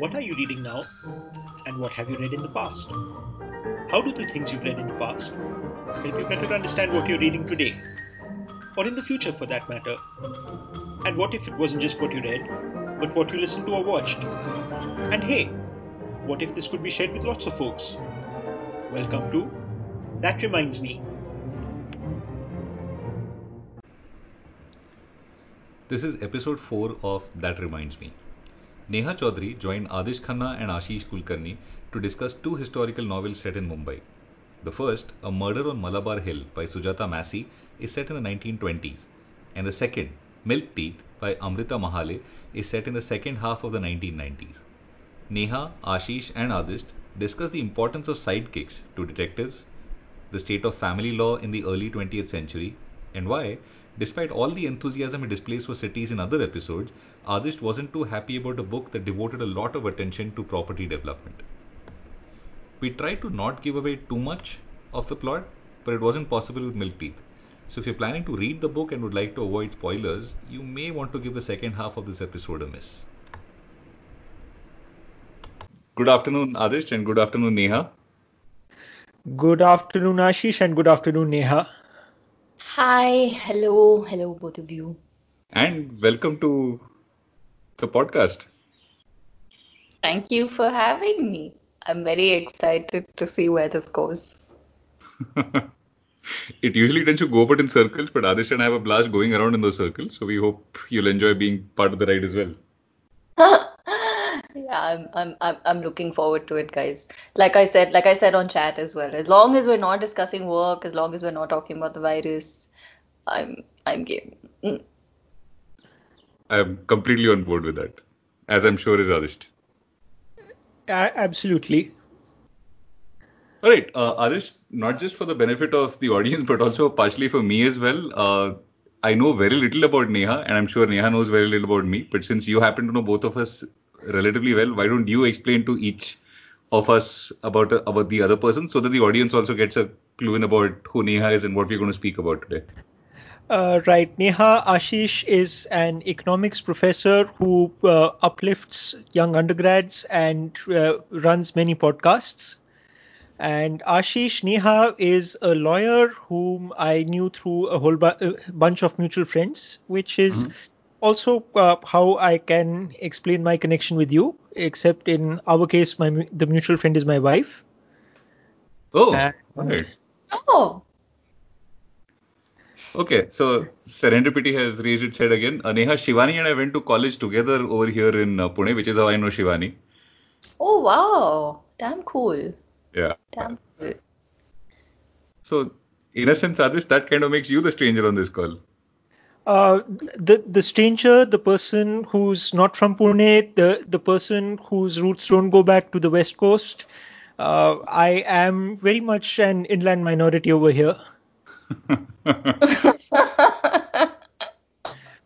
What are you reading now? And what have you read in the past? How do the things you've read in the past help you better understand what you're reading today? Or in the future for that matter? And what if it wasn't just what you read, but what you listened to or watched? And hey, what if this could be shared with lots of folks? Welcome to That Reminds Me. This is episode 4 of That Reminds Me. Neha Chaudhary joined Adish Khanna and Ashish Kulkarni to discuss two historical novels set in Mumbai. The first, A Murder on Malabar Hill by Sujata Massey, is set in the 1920s, and the second, Milk Teeth by Amrita Mahale, is set in the second half of the 1990s. Neha, Ashish, and Adish discuss the importance of sidekicks to detectives, the state of family law in the early 20th century, and why, despite all the enthusiasm he displays for cities in other episodes, Adish wasn't too happy about a book that devoted a lot of attention to property development. We tried to not give away too much of the plot, but it wasn't possible with Milk Teeth. So if you're planning to read the book and would like to avoid spoilers, you may want to give the second half of this episode a miss. Good afternoon, Adish, and good afternoon, Neha. Good afternoon, Ashish, and good afternoon, Neha. Hi, hello, hello, both of you. And welcome to the podcast. Thank you for having me. I'm very excited to see where this goes. it usually tends to go but in circles, but Adish and I have a blast going around in those circles, so we hope you'll enjoy being part of the ride as well. yeah, I'm, I'm, I'm, I'm looking forward to it, guys. Like I said, like I said on chat as well. As long as we're not discussing work, as long as we're not talking about the virus, I'm, I'm game. Mm. I'm completely on board with that, as I'm sure is Adish. Uh, absolutely. All right, uh, Adish, not just for the benefit of the audience, but also partially for me as well. Uh, I know very little about Neha, and I'm sure Neha knows very little about me. But since you happen to know both of us relatively well, why don't you explain to each of us about uh, about the other person, so that the audience also gets a clue in about who Neha is and what we're going to speak about today? Uh, right. Neha Ashish is an economics professor who uh, uplifts young undergrads and uh, runs many podcasts. And Ashish Neha is a lawyer whom I knew through a whole bu- a bunch of mutual friends, which is mm-hmm. also uh, how I can explain my connection with you. Except in our case, my the mutual friend is my wife. Oh, and, right. Oh. Okay, so serendipity has raised its head again. Uh, Neha, Shivani and I went to college together over here in uh, Pune, which is how I know Shivani. Oh wow, damn cool. Yeah. Damn cool. So, in a sense, Adish, that kind of makes you the stranger on this call. Uh, the the stranger, the person who's not from Pune, the the person whose roots don't go back to the west coast. Uh, I am very much an inland minority over here.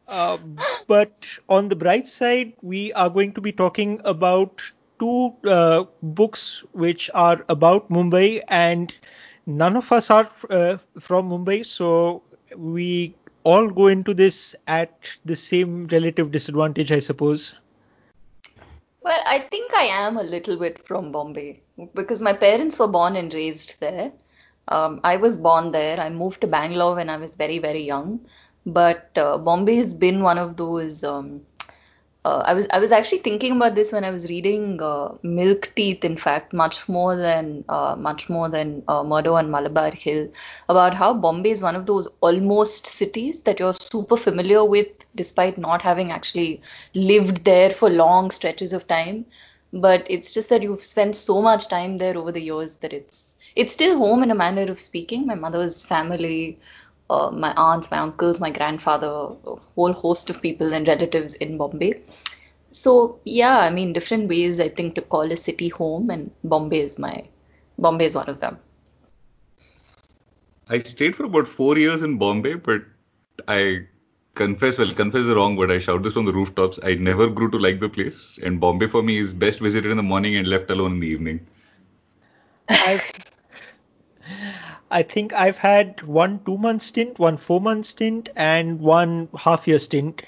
uh, but on the bright side, we are going to be talking about two uh, books which are about Mumbai, and none of us are uh, from Mumbai, so we all go into this at the same relative disadvantage, I suppose. Well, I think I am a little bit from Bombay because my parents were born and raised there. Um, I was born there. I moved to Bangalore when I was very, very young. But uh, Bombay has been one of those. Um, uh, I was I was actually thinking about this when I was reading uh, Milk Teeth. In fact, much more than uh, much more than uh, Murder on Malabar Hill, about how Bombay is one of those almost cities that you're super familiar with, despite not having actually lived there for long stretches of time. But it's just that you've spent so much time there over the years that it's it's still home in a manner of speaking. My mother's family, uh, my aunts, my uncles, my grandfather, a whole host of people and relatives in Bombay. So yeah, I mean, different ways I think to call a city home, and Bombay is my Bombay is one of them. I stayed for about four years in Bombay, but I confess, well, confess is the wrong word. I shout this from the rooftops. I never grew to like the place, and Bombay for me is best visited in the morning and left alone in the evening. I've I think I've had one two month stint, one four month stint, and one half year stint.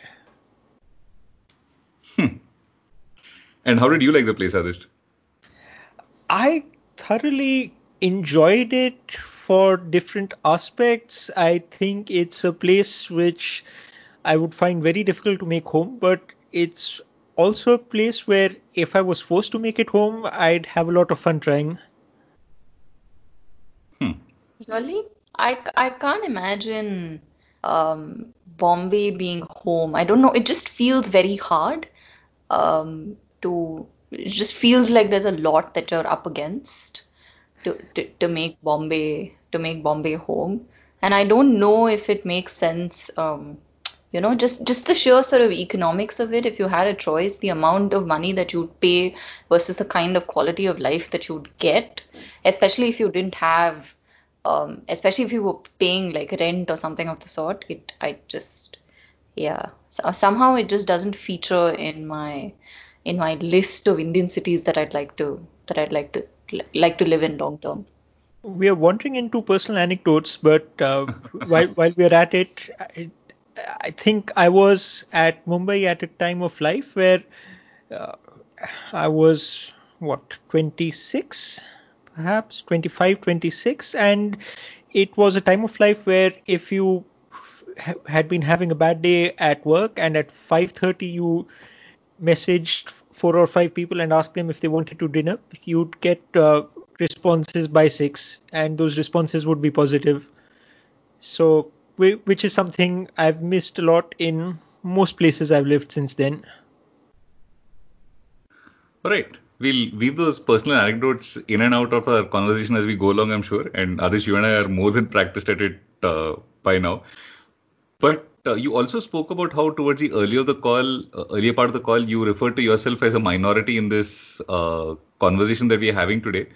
Hmm. And how did you like the place, Adish? I thoroughly enjoyed it for different aspects. I think it's a place which I would find very difficult to make home, but it's also a place where if I was forced to make it home, I'd have a lot of fun trying. Really? I, I can't imagine um, Bombay being home. I don't know. It just feels very hard um, to. It just feels like there's a lot that you're up against to, to, to make Bombay to make Bombay home. And I don't know if it makes sense. Um, you know, just just the sheer sort of economics of it. If you had a choice, the amount of money that you'd pay versus the kind of quality of life that you'd get, especially if you didn't have um, especially if you were paying like rent or something of the sort, it I just yeah so, somehow it just doesn't feature in my in my list of Indian cities that I'd like to that I'd like to like to live in long term. We are wandering into personal anecdotes, but uh, while while we are at it, I, I, think I was at Mumbai at a time of life where uh, I was what 26 perhaps 25, 26, and it was a time of life where if you f- had been having a bad day at work and at 5:30 you messaged four or five people and asked them if they wanted to dinner, you'd get uh, responses by six, and those responses would be positive. So, which is something I've missed a lot in most places I've lived since then. Right we'll weave those personal anecdotes in and out of our conversation as we go along, I'm sure. And Adish, you and I are more than practiced at it uh, by now. But uh, you also spoke about how towards the earlier the call, uh, earlier part of the call, you referred to yourself as a minority in this uh, conversation that we are having today,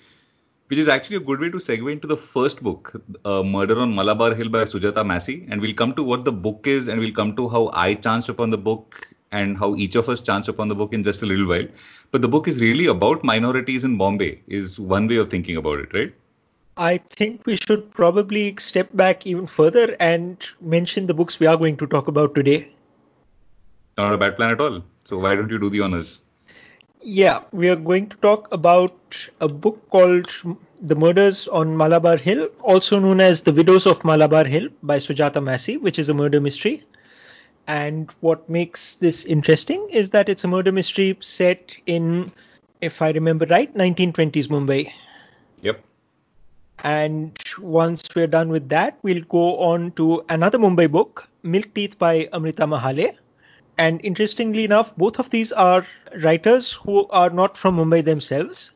which is actually a good way to segue into the first book, uh, Murder on Malabar Hill by Sujata Massey. And we'll come to what the book is, and we'll come to how I chanced upon the book and how each of us chanced upon the book in just a little while. But the book is really about minorities in Bombay, is one way of thinking about it, right? I think we should probably step back even further and mention the books we are going to talk about today. Not a bad plan at all. So why don't you do the honors? Yeah, we are going to talk about a book called The Murders on Malabar Hill, also known as The Widows of Malabar Hill by Sujata Massey, which is a murder mystery. And what makes this interesting is that it's a murder mystery set in, if I remember right, 1920s Mumbai. Yep. And once we're done with that, we'll go on to another Mumbai book, Milk Teeth by Amrita Mahale. And interestingly enough, both of these are writers who are not from Mumbai themselves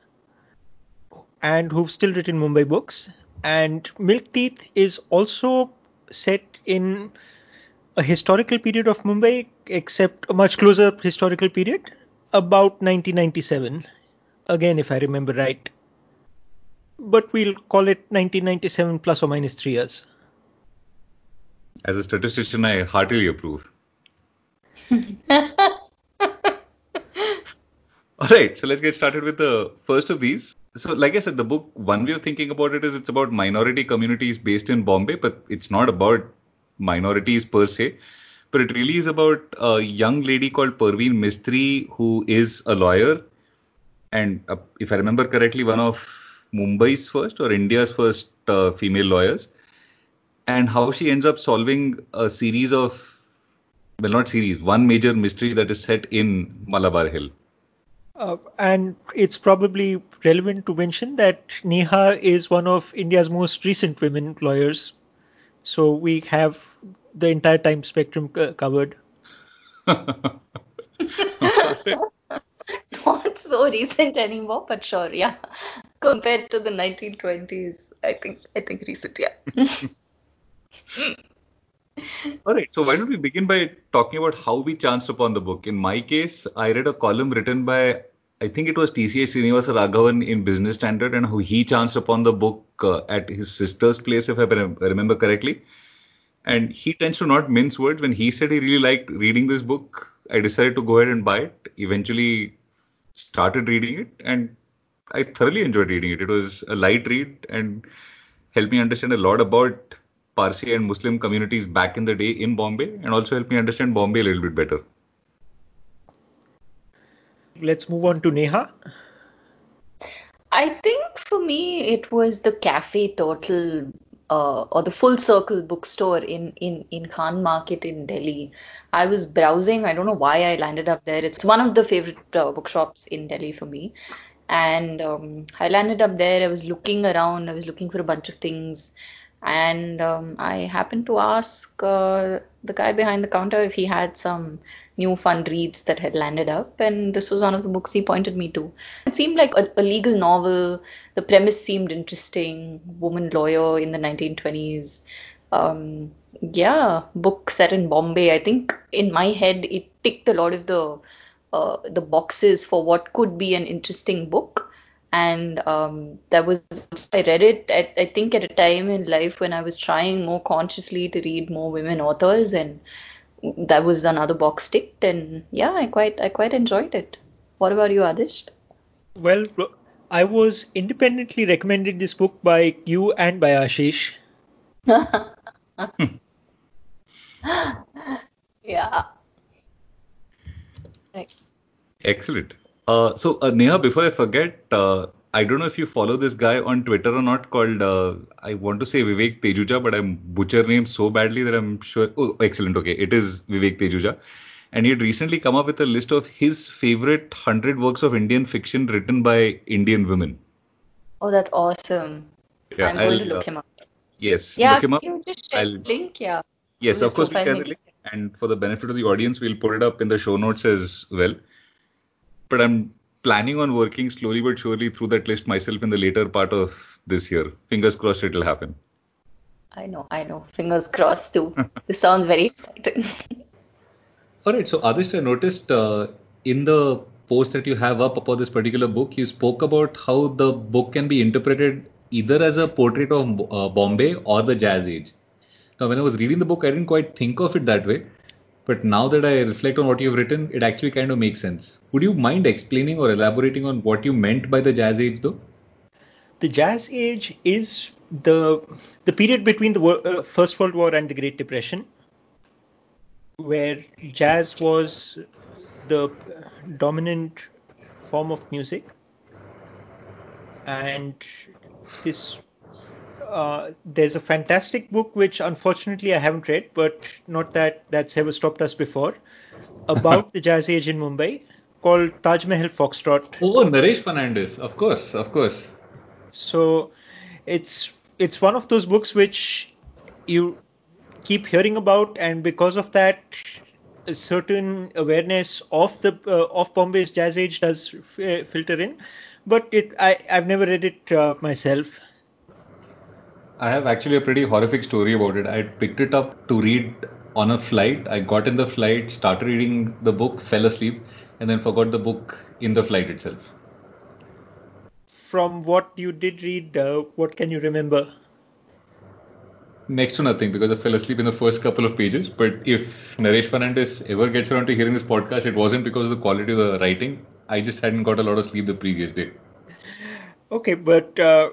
and who've still written Mumbai books. And Milk Teeth is also set in a historical period of Mumbai, except a much closer historical period, about 1997. Again, if I remember right. But we'll call it 1997 plus or minus three years. As a statistician, I heartily approve. All right, so let's get started with the first of these. So, like I said, the book, one way of thinking about it is it's about minority communities based in Bombay, but it's not about minorities per se, but it really is about a young lady called Perveen Mistry who is a lawyer, and uh, if I remember correctly, one of Mumbai's first or India's first uh, female lawyers, and how she ends up solving a series of well, not series, one major mystery that is set in Malabar Hill. Uh, and it's probably relevant to mention that Neha is one of India's most recent women lawyers. So we have the entire time spectrum c- covered. Not so recent anymore, but sure, yeah. Compared to the 1920s, I think I think recent, yeah. All right, so why don't we begin by talking about how we chanced upon the book? In my case, I read a column written by I think it was TCA Srinivasa Raghavan in Business Standard, and he chanced upon the book uh, at his sister's place, if I remember correctly. And he tends to not mince words. When he said he really liked reading this book, I decided to go ahead and buy it. Eventually, started reading it, and I thoroughly enjoyed reading it. It was a light read and helped me understand a lot about Parsi and Muslim communities back in the day in Bombay, and also helped me understand Bombay a little bit better. Let's move on to Neha. I think for me it was the Cafe Turtle uh, or the Full Circle bookstore in, in, in Khan Market in Delhi. I was browsing, I don't know why I landed up there. It's one of the favorite uh, bookshops in Delhi for me. And um, I landed up there, I was looking around, I was looking for a bunch of things. And um, I happened to ask uh, the guy behind the counter if he had some new fun reads that had landed up, and this was one of the books he pointed me to. It seemed like a, a legal novel. The premise seemed interesting. Woman lawyer in the 1920s. Um, yeah, book set in Bombay. I think in my head it ticked a lot of the uh, the boxes for what could be an interesting book and um, that was I read it at, I think at a time in life when I was trying more consciously to read more women authors and that was another box ticked and yeah I quite I quite enjoyed it. What about you Adish? Well, I was independently recommended this book by you and by Ashish. yeah. Excellent. Uh, so uh, Neha, before I forget, uh, I don't know if you follow this guy on Twitter or not called uh, I want to say Vivek Tejuja, but I'm butcher name so badly that I'm sure. Oh, excellent. Okay, it is Vivek Tejuja, and he had recently come up with a list of his favorite hundred works of Indian fiction written by Indian women. Oh, that's awesome. Yeah, I'm I'll, going to look uh, him up. Yes, yeah, look him up. You just share the link, yeah. Yes, of course we share the link, and for the benefit of the audience, we'll put it up in the show notes as well but I'm planning on working slowly but surely through that list myself in the later part of this year. Fingers crossed it'll happen. I know, I know. Fingers crossed too. this sounds very exciting. All right. So Adish, I noticed uh, in the post that you have up about this particular book, you spoke about how the book can be interpreted either as a portrait of uh, Bombay or the Jazz Age. Now, when I was reading the book, I didn't quite think of it that way. But now that I reflect on what you've written, it actually kind of makes sense. Would you mind explaining or elaborating on what you meant by the Jazz Age, though? The Jazz Age is the the period between the uh, First World War and the Great Depression, where jazz was the dominant form of music, and this uh, there's a fantastic book which unfortunately I haven't read, but not that that's ever stopped us before, about the jazz age in Mumbai called Taj Mahal Foxtrot. Oh, Naresh Fernandes, of course, of course. So it's it's one of those books which you keep hearing about, and because of that, a certain awareness of the uh, of Bombay's jazz age does f- filter in. But it I I've never read it uh, myself. I have actually a pretty horrific story about it. I picked it up to read on a flight. I got in the flight, started reading the book, fell asleep, and then forgot the book in the flight itself. From what you did read, uh, what can you remember? Next to nothing because I fell asleep in the first couple of pages. But if Naresh Fernandes ever gets around to hearing this podcast, it wasn't because of the quality of the writing. I just hadn't got a lot of sleep the previous day. Okay, but uh,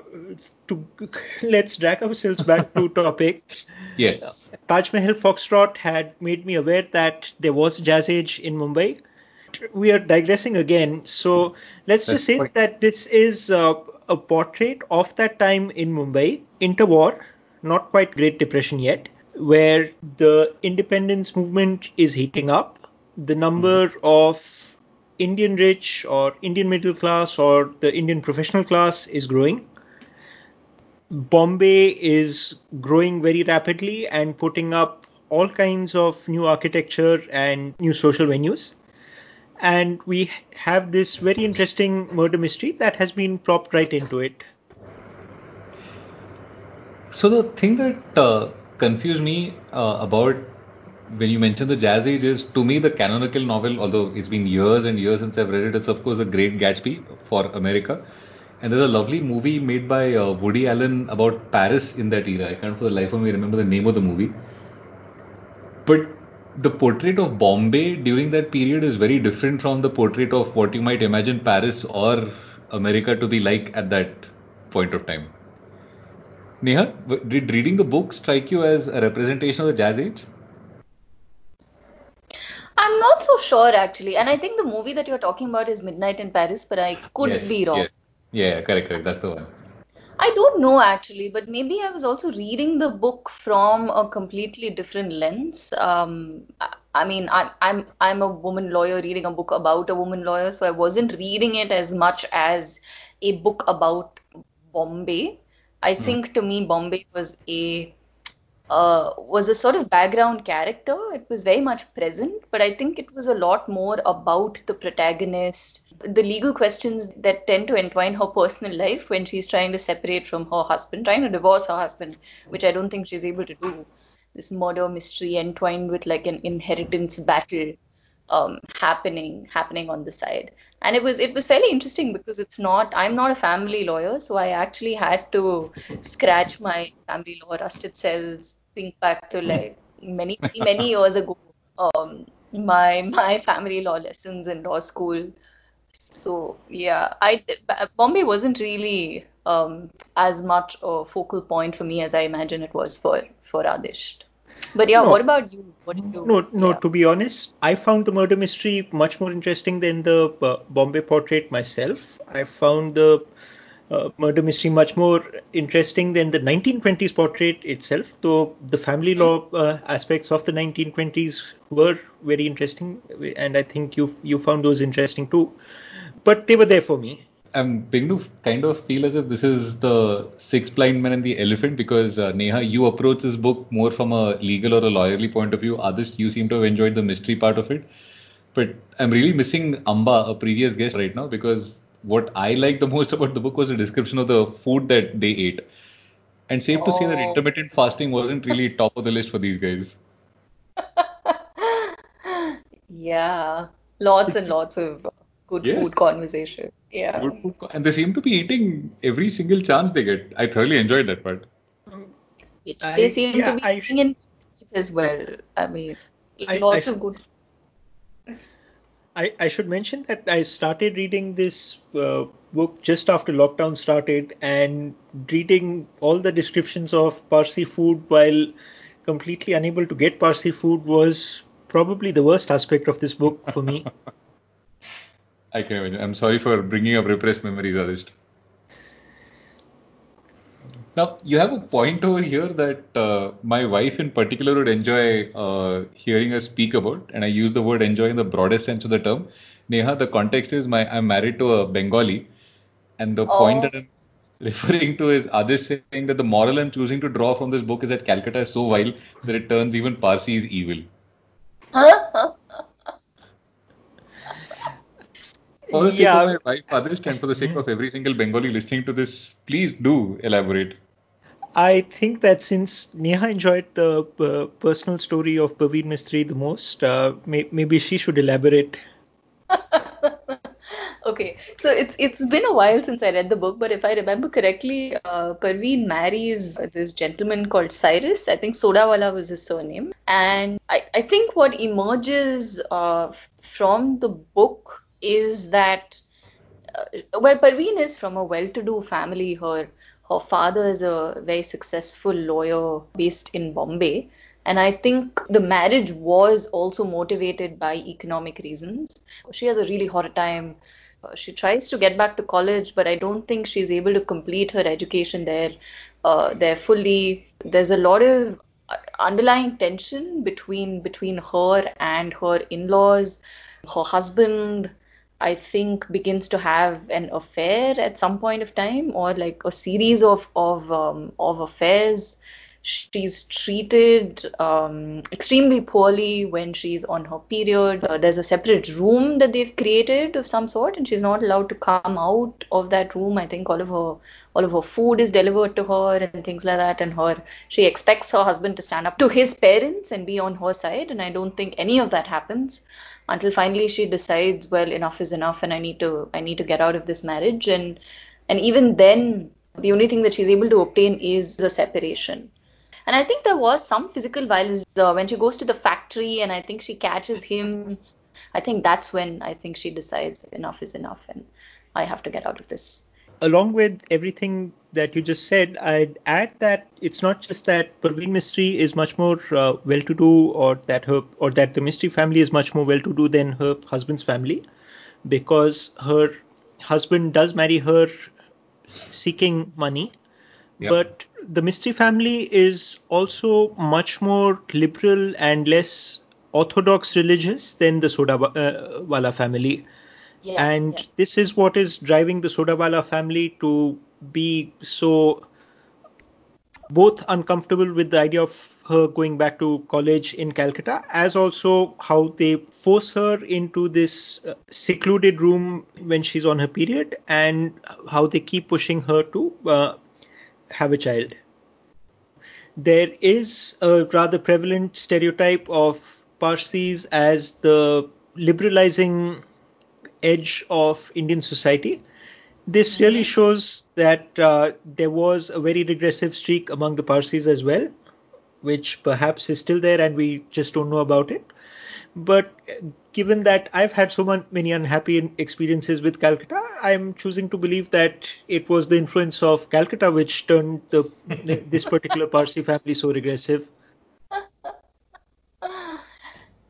to let's drag ourselves back to topic. Yes. Taj Mahal Foxtrot had made me aware that there was jazz age in Mumbai. We are digressing again, so let's That's just say quite... that this is uh, a portrait of that time in Mumbai, interwar, not quite Great Depression yet, where the independence movement is heating up. The number mm-hmm. of Indian rich or Indian middle class or the Indian professional class is growing. Bombay is growing very rapidly and putting up all kinds of new architecture and new social venues. And we have this very interesting murder mystery that has been propped right into it. So, the thing that uh, confused me uh, about when you mentioned the Jazz Age is to me the canonical novel, although it's been years and years since I've read it, it's of course a Great Gatsby for America. And there's a lovely movie made by uh, Woody Allen about Paris in that era. I can't for the life of me remember the name of the movie. But the portrait of Bombay during that period is very different from the portrait of what you might imagine Paris or America to be like at that point of time. Neha, did reading the book strike you as a representation of the Jazz Age? I'm not so sure actually, and I think the movie that you're talking about is Midnight in Paris, but I could yes, be wrong. Yeah. yeah, correct, correct. That's the one. I don't know actually, but maybe I was also reading the book from a completely different lens. Um, I, mean, I'm I'm I'm a woman lawyer reading a book about a woman lawyer, so I wasn't reading it as much as a book about Bombay. I Hmm. think to me, Bombay was a uh, was a sort of background character. It was very much present, but I think it was a lot more about the protagonist, the legal questions that tend to entwine her personal life when she's trying to separate from her husband, trying to divorce her husband, which I don't think she's able to do. This murder mystery entwined with like an inheritance battle um, happening happening on the side and it was it was fairly interesting because it's not i'm not a family lawyer so i actually had to scratch my family law rusted cells think back to like many many years ago um, my my family law lessons in law school so yeah i bombay wasn't really um, as much a focal point for me as i imagine it was for for Adish. But yeah, No. what about you? What did you? No, no. yeah. To be honest, I found the murder mystery much more interesting than the uh, Bombay Portrait myself. I found the uh, murder mystery much more interesting than the 1920s portrait itself. Though the family law uh, aspects of the 1920s were very interesting, and I think you you found those interesting too. But they were there for me. I'm beginning to kind of feel as if this is the six blind men and the elephant because uh, Neha, you approach this book more from a legal or a lawyerly point of view. Others, you seem to have enjoyed the mystery part of it. But I'm really missing Amba, a previous guest, right now because what I liked the most about the book was the description of the food that they ate. And safe to say that Oh. intermittent fasting wasn't really top of the list for these guys. Yeah, lots and lots of good Yes. food conversation. Yeah. Good food And they seem to be eating every single chance they get. I thoroughly enjoyed that part. Which I- they seem yeah, to be I- eating in as well. I mean, I- lots I- of good. I, I should mention that I started reading this uh, book just after lockdown started and reading all the descriptions of Parsi food while completely unable to get Parsi food was probably the worst aspect of this book for me. I can imagine. I'm sorry for bringing up repressed memories, Adish. Now, you have a point over here that uh, my wife in particular would enjoy uh, hearing us speak about, and I use the word enjoy in the broadest sense of the term. Neha, the context is my I'm married to a Bengali, and the point Oh. that I'm referring to is Adish saying that the moral I'm choosing to draw from this book is that Calcutta is so vile that it turns even Parsis evil. For the sake Yeah. of my wife, Adish, and for the sake of every single Bengali listening to this, please do elaborate. I think that since Neha enjoyed the uh, personal story of Perveen Mistry the most, uh, may, maybe she should elaborate. Okay, so it's it's been a while since I read the book, but if I remember correctly, uh, Perveen marries this gentleman called Cyrus. I think Sodawala was his surname, and I, I think what emerges uh, from the book is that uh, well, Perveen is from a well-to-do family. Her her father is a very successful lawyer based in Bombay, and I think the marriage was also motivated by economic reasons. She has a really hard time. Uh, she tries to get back to college, but I don't think she's able to complete her education there. Uh, there fully. There's a lot of uh, underlying tension between between her and her in-laws. Her husband I think begins to have an affair at some point of time, or like a series of of um, of affairs. She's treated um, extremely poorly when she's on her period. Uh, there's a separate room that they've created of some sort, and she's not allowed to come out of that room. I think all of her all of her food is delivered to her and things like that. And her she expects her husband to stand up to his parents and be on her side, and I don't think any of that happens until finally she decides well enough is enough and i need to i need to get out of this marriage and and even then the only thing that she's able to obtain is a separation and i think there was some physical violence uh, when she goes to the factory and i think she catches him i think that's when i think she decides enough is enough and i have to get out of this. Along with everything that you just said, I'd add that it's not just that Perveen Mistry is much more uh, well-to-do, or that her, or that the Mistry family is much more well-to-do than her husband's family, because her husband does marry her seeking money, Yep. but the Mistry family is also much more liberal and less orthodox religious than the Sodawala uh, family Yeah. and yeah. this is what is driving the Sodawala family to be so both uncomfortable with the idea of her going back to college in Calcutta, as also how they force her into this uh, secluded room when she's on her period, and how they keep pushing her to uh, have a child. There is a rather prevalent stereotype of Parsis as the liberalizing edge of Indian society. This really shows that uh, there was a very regressive streak among the Parsis as well, which perhaps is still there and we just don't know about it. But eh, given that I've had so many unhappy experiences with Calcutta, I'm choosing to believe that it was the influence of Calcutta which turned the, this particular Parsi family so regressive.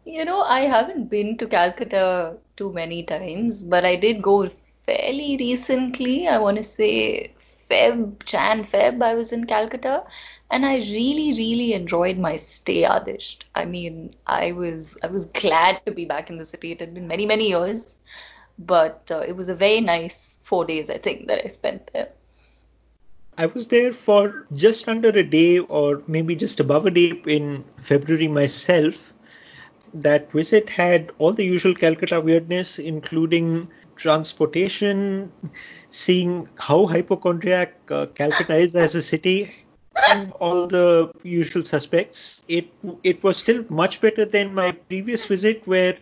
You know, I haven't been to Calcutta too many times, but I did go fairly recently. I want to say Feb, Jan, Feb, I was in Calcutta, and I really, really enjoyed my stay, Adish. I mean, I was I was glad to be back in the city. It had been many, many years, but uh, it was a very nice four days, I think, that I spent there. I was there for just under a day or maybe just above a day in February myself. That visit had all the usual Calcutta weirdness, including transportation, seeing how hypochondriac uh, Calcutta is as a city, and all the usual suspects. It it was still much better than my previous visit, where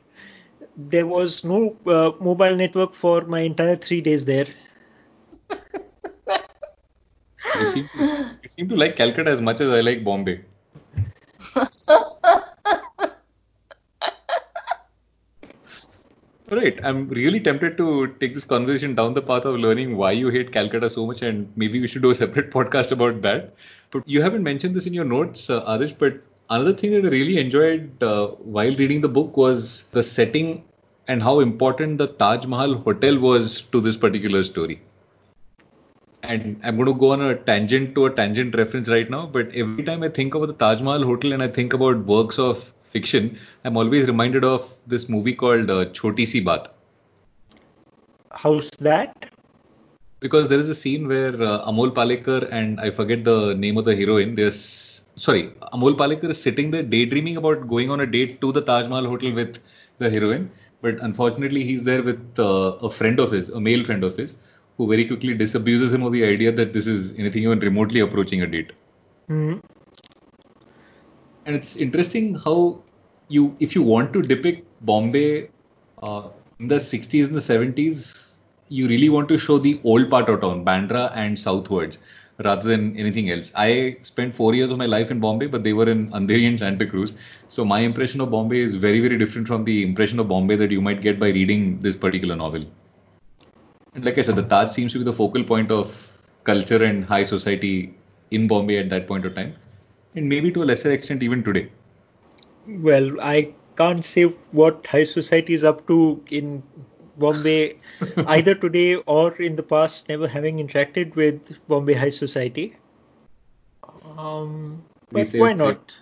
there was no uh, mobile network for my entire three days there. You seem to, you seem to like Calcutta as much as I like Bombay. Right. I'm really tempted to take this conversation down the path of learning why you hate Calcutta so much, and maybe we should do a separate podcast about that. But you haven't mentioned this in your notes, uh, Adish, but another thing that I really enjoyed uh, while reading the book was the setting and how important the Taj Mahal hotel was to this particular story. And I'm going to go on a tangent to a tangent reference right now, but every time I think about the Taj Mahal Hotel and I think about works of fiction, I'm always reminded of this movie called uh, Choti Si Baat. How's that? Because there is a scene where uh, Amol Palekar and I forget the name of the heroine. There's sorry, Amol Palekar is sitting there daydreaming about going on a date to the Taj Mahal Hotel with the heroine, but unfortunately he's there with uh, a friend of his, a male friend of his, who very quickly disabuses him of the idea that this is anything even remotely approaching a date. Hmm. And it's interesting how you, if you want to depict Bombay uh, in the 60s and the 70s, you really want to show the old part of town, Bandra and southwards, rather than anything else. I spent four years of my life in Bombay, but they were in Andheri and Santa Cruz. So my impression of Bombay is very, very different from the impression of Bombay that you might get by reading this particular novel. And like I said, the Taj seems to be the focal point of culture and high society in Bombay at that point of time, and maybe to a lesser extent even today. Well, I can't say what high society is up to in Bombay either today or in the past, never having interacted with Bombay high society. Um, but why not?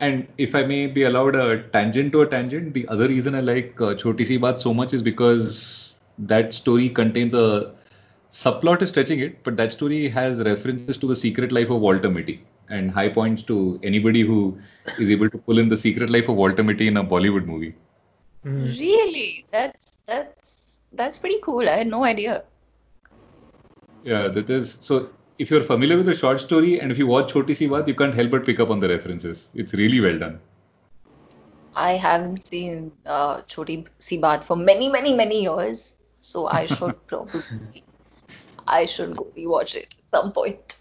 And if I may be allowed a tangent to a tangent, the other reason I like uh, Choti Si Baat so much is because that story contains a subplot is stretching it, but that story has references to the secret life of Walter Mitty and high points to anybody who is able to pull in the secret life of Walter Mitty in a Bollywood movie. Hmm. Really? That's that's that's pretty cool. I had no idea. Yeah, that is so. If you're familiar with the short story and if you watch Choti Si Baat, you can't help but pick up on the references. It's really well done. I haven't seen uh, Choti Si Baat for many, many, many years, so I should probably I should go rewatch it at some point.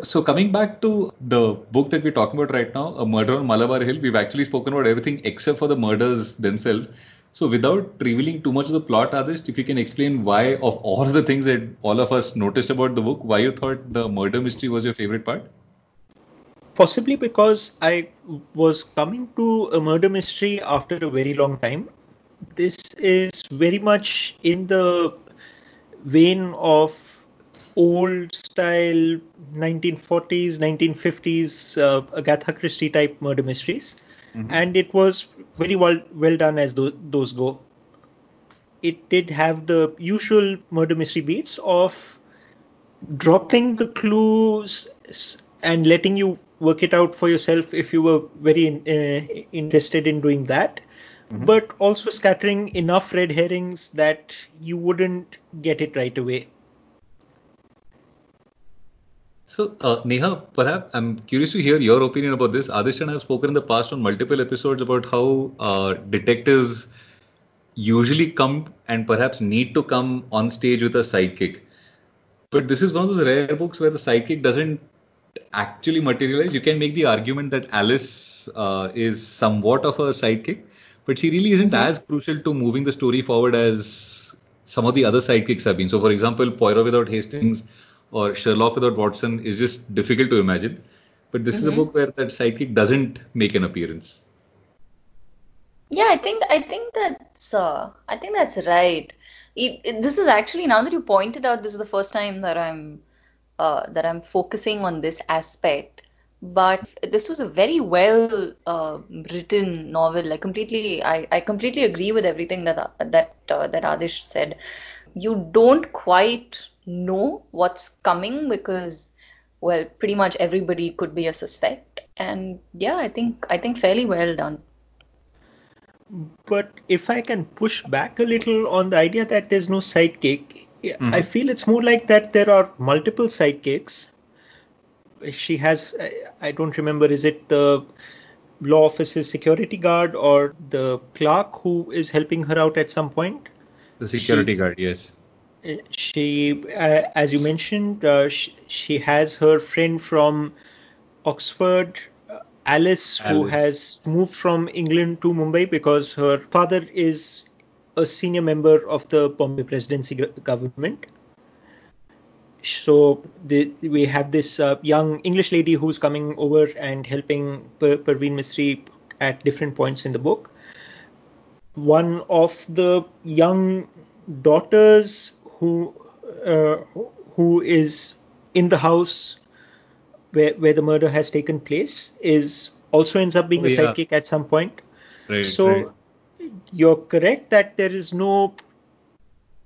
So coming back to the book that we're talking about right now, A Murder on Malabar Hill, we've actually spoken about everything except for the murders themselves. So without revealing too much of the plot, Adish, if you can explain why of all the things that all of us noticed about the book, why you thought the murder mystery was your favorite part? Possibly because I was coming to a murder mystery after a very long time. This is very much in the vein of old style 1940s, 1950s uh, Agatha Christie type murder mysteries, mm-hmm. and it was very well well done as th- those go. It did have the usual murder mystery beats of dropping the clues and letting you work it out for yourself if you were very uh, interested in doing that. Mm-hmm. But also scattering enough red herrings that you wouldn't get it right away. So, uh, Neha, perhaps I'm curious to hear your opinion about this. Adish and I have spoken in the past on multiple episodes about how uh, detectives usually come and perhaps need to come on stage with a sidekick. But this is one of those rare books where the sidekick doesn't actually materialize. You can make the argument that Alice uh, is somewhat of a sidekick, but she really isn't mm-hmm. as crucial to moving the story forward as some of the other sidekicks have been. So, for example, Poirot without Hastings or Sherlock without Watson is just difficult to imagine. But this mm-hmm. is a mm-hmm. book where that sidekick doesn't make an appearance. Yeah, I think I think that's uh, I think that's right. It, it, this is actually now that you pointed out, this is the first time that I'm uh, that I'm focusing on this aspect. But this was a very well uh, written novel. I completely I, I completely agree with everything that that uh, that Adish said. You don't quite know what's coming because well pretty much everybody could be a suspect. And yeah i think i think fairly well done. But if i can push back a little on the idea that there's no sidekick mm-hmm. i feel it's more like that there are multiple sidekicks. She has i don't remember is it the law office's security guard or the clerk who is helping her out at some point? The security she, guard yes she, uh, as you mentioned, uh, she, she, has her friend from Oxford, uh, Alice, Alice, who has moved from England to Mumbai because her father is a senior member of the Bombay presidency government. So the, we have this uh, young English lady who's coming over and helping per- Perveen Mistry at different points in the book. One of the young daughters who uh, who is in the house where where the murder has taken place is also ends up being oh, a yeah. sidekick at some point. Right, so right. you're correct that there is no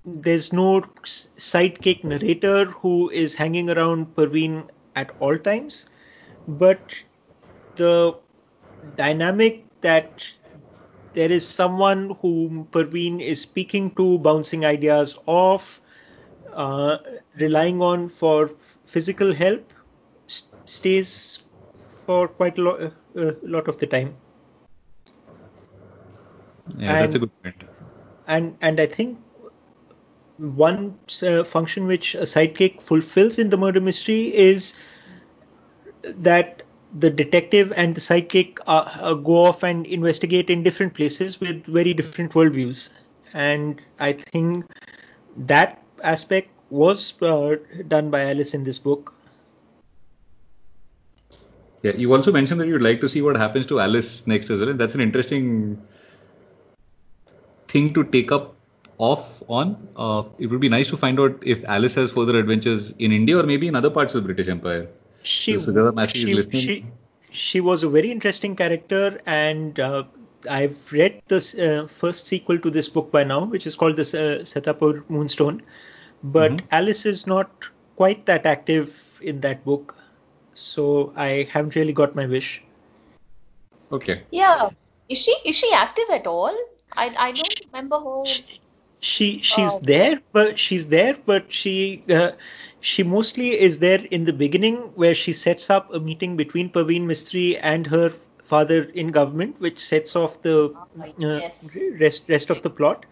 there's no sidekick narrator who is hanging around Perveen at all times, but the dynamic that there is someone whom Perveen is speaking to, bouncing ideas off, uh, relying on for physical help stays for quite a lot, uh, lot of the time. Yeah, and, that's a good point. And and I think one uh, function which a sidekick fulfills in the murder mystery is that the detective and the sidekick uh, go off and investigate in different places with very different worldviews. And I think that aspect was uh, done by Alice in this book. Yeah, you also mentioned that you'd like to see what happens to Alice next as well, and that's an interesting thing to take up off on. Uh, it would be nice to find out if Alice has further adventures in India or maybe in other parts of the British Empire. She, she, she, she, was a very interesting character, and uh, I've read the uh, first sequel to this book by now, which is called the uh, Satapur Moonstone. But mm-hmm. Alice is not quite that active in that book, so I haven't really got my wish. Okay. Yeah. Is she is she active at all? I I don't remember her. She, she she's oh. there, but she's there, but she uh, she mostly is there in the beginning where she sets up a meeting between Perveen Mistry and her father in government, which sets off the uh, yes. rest rest of the plot.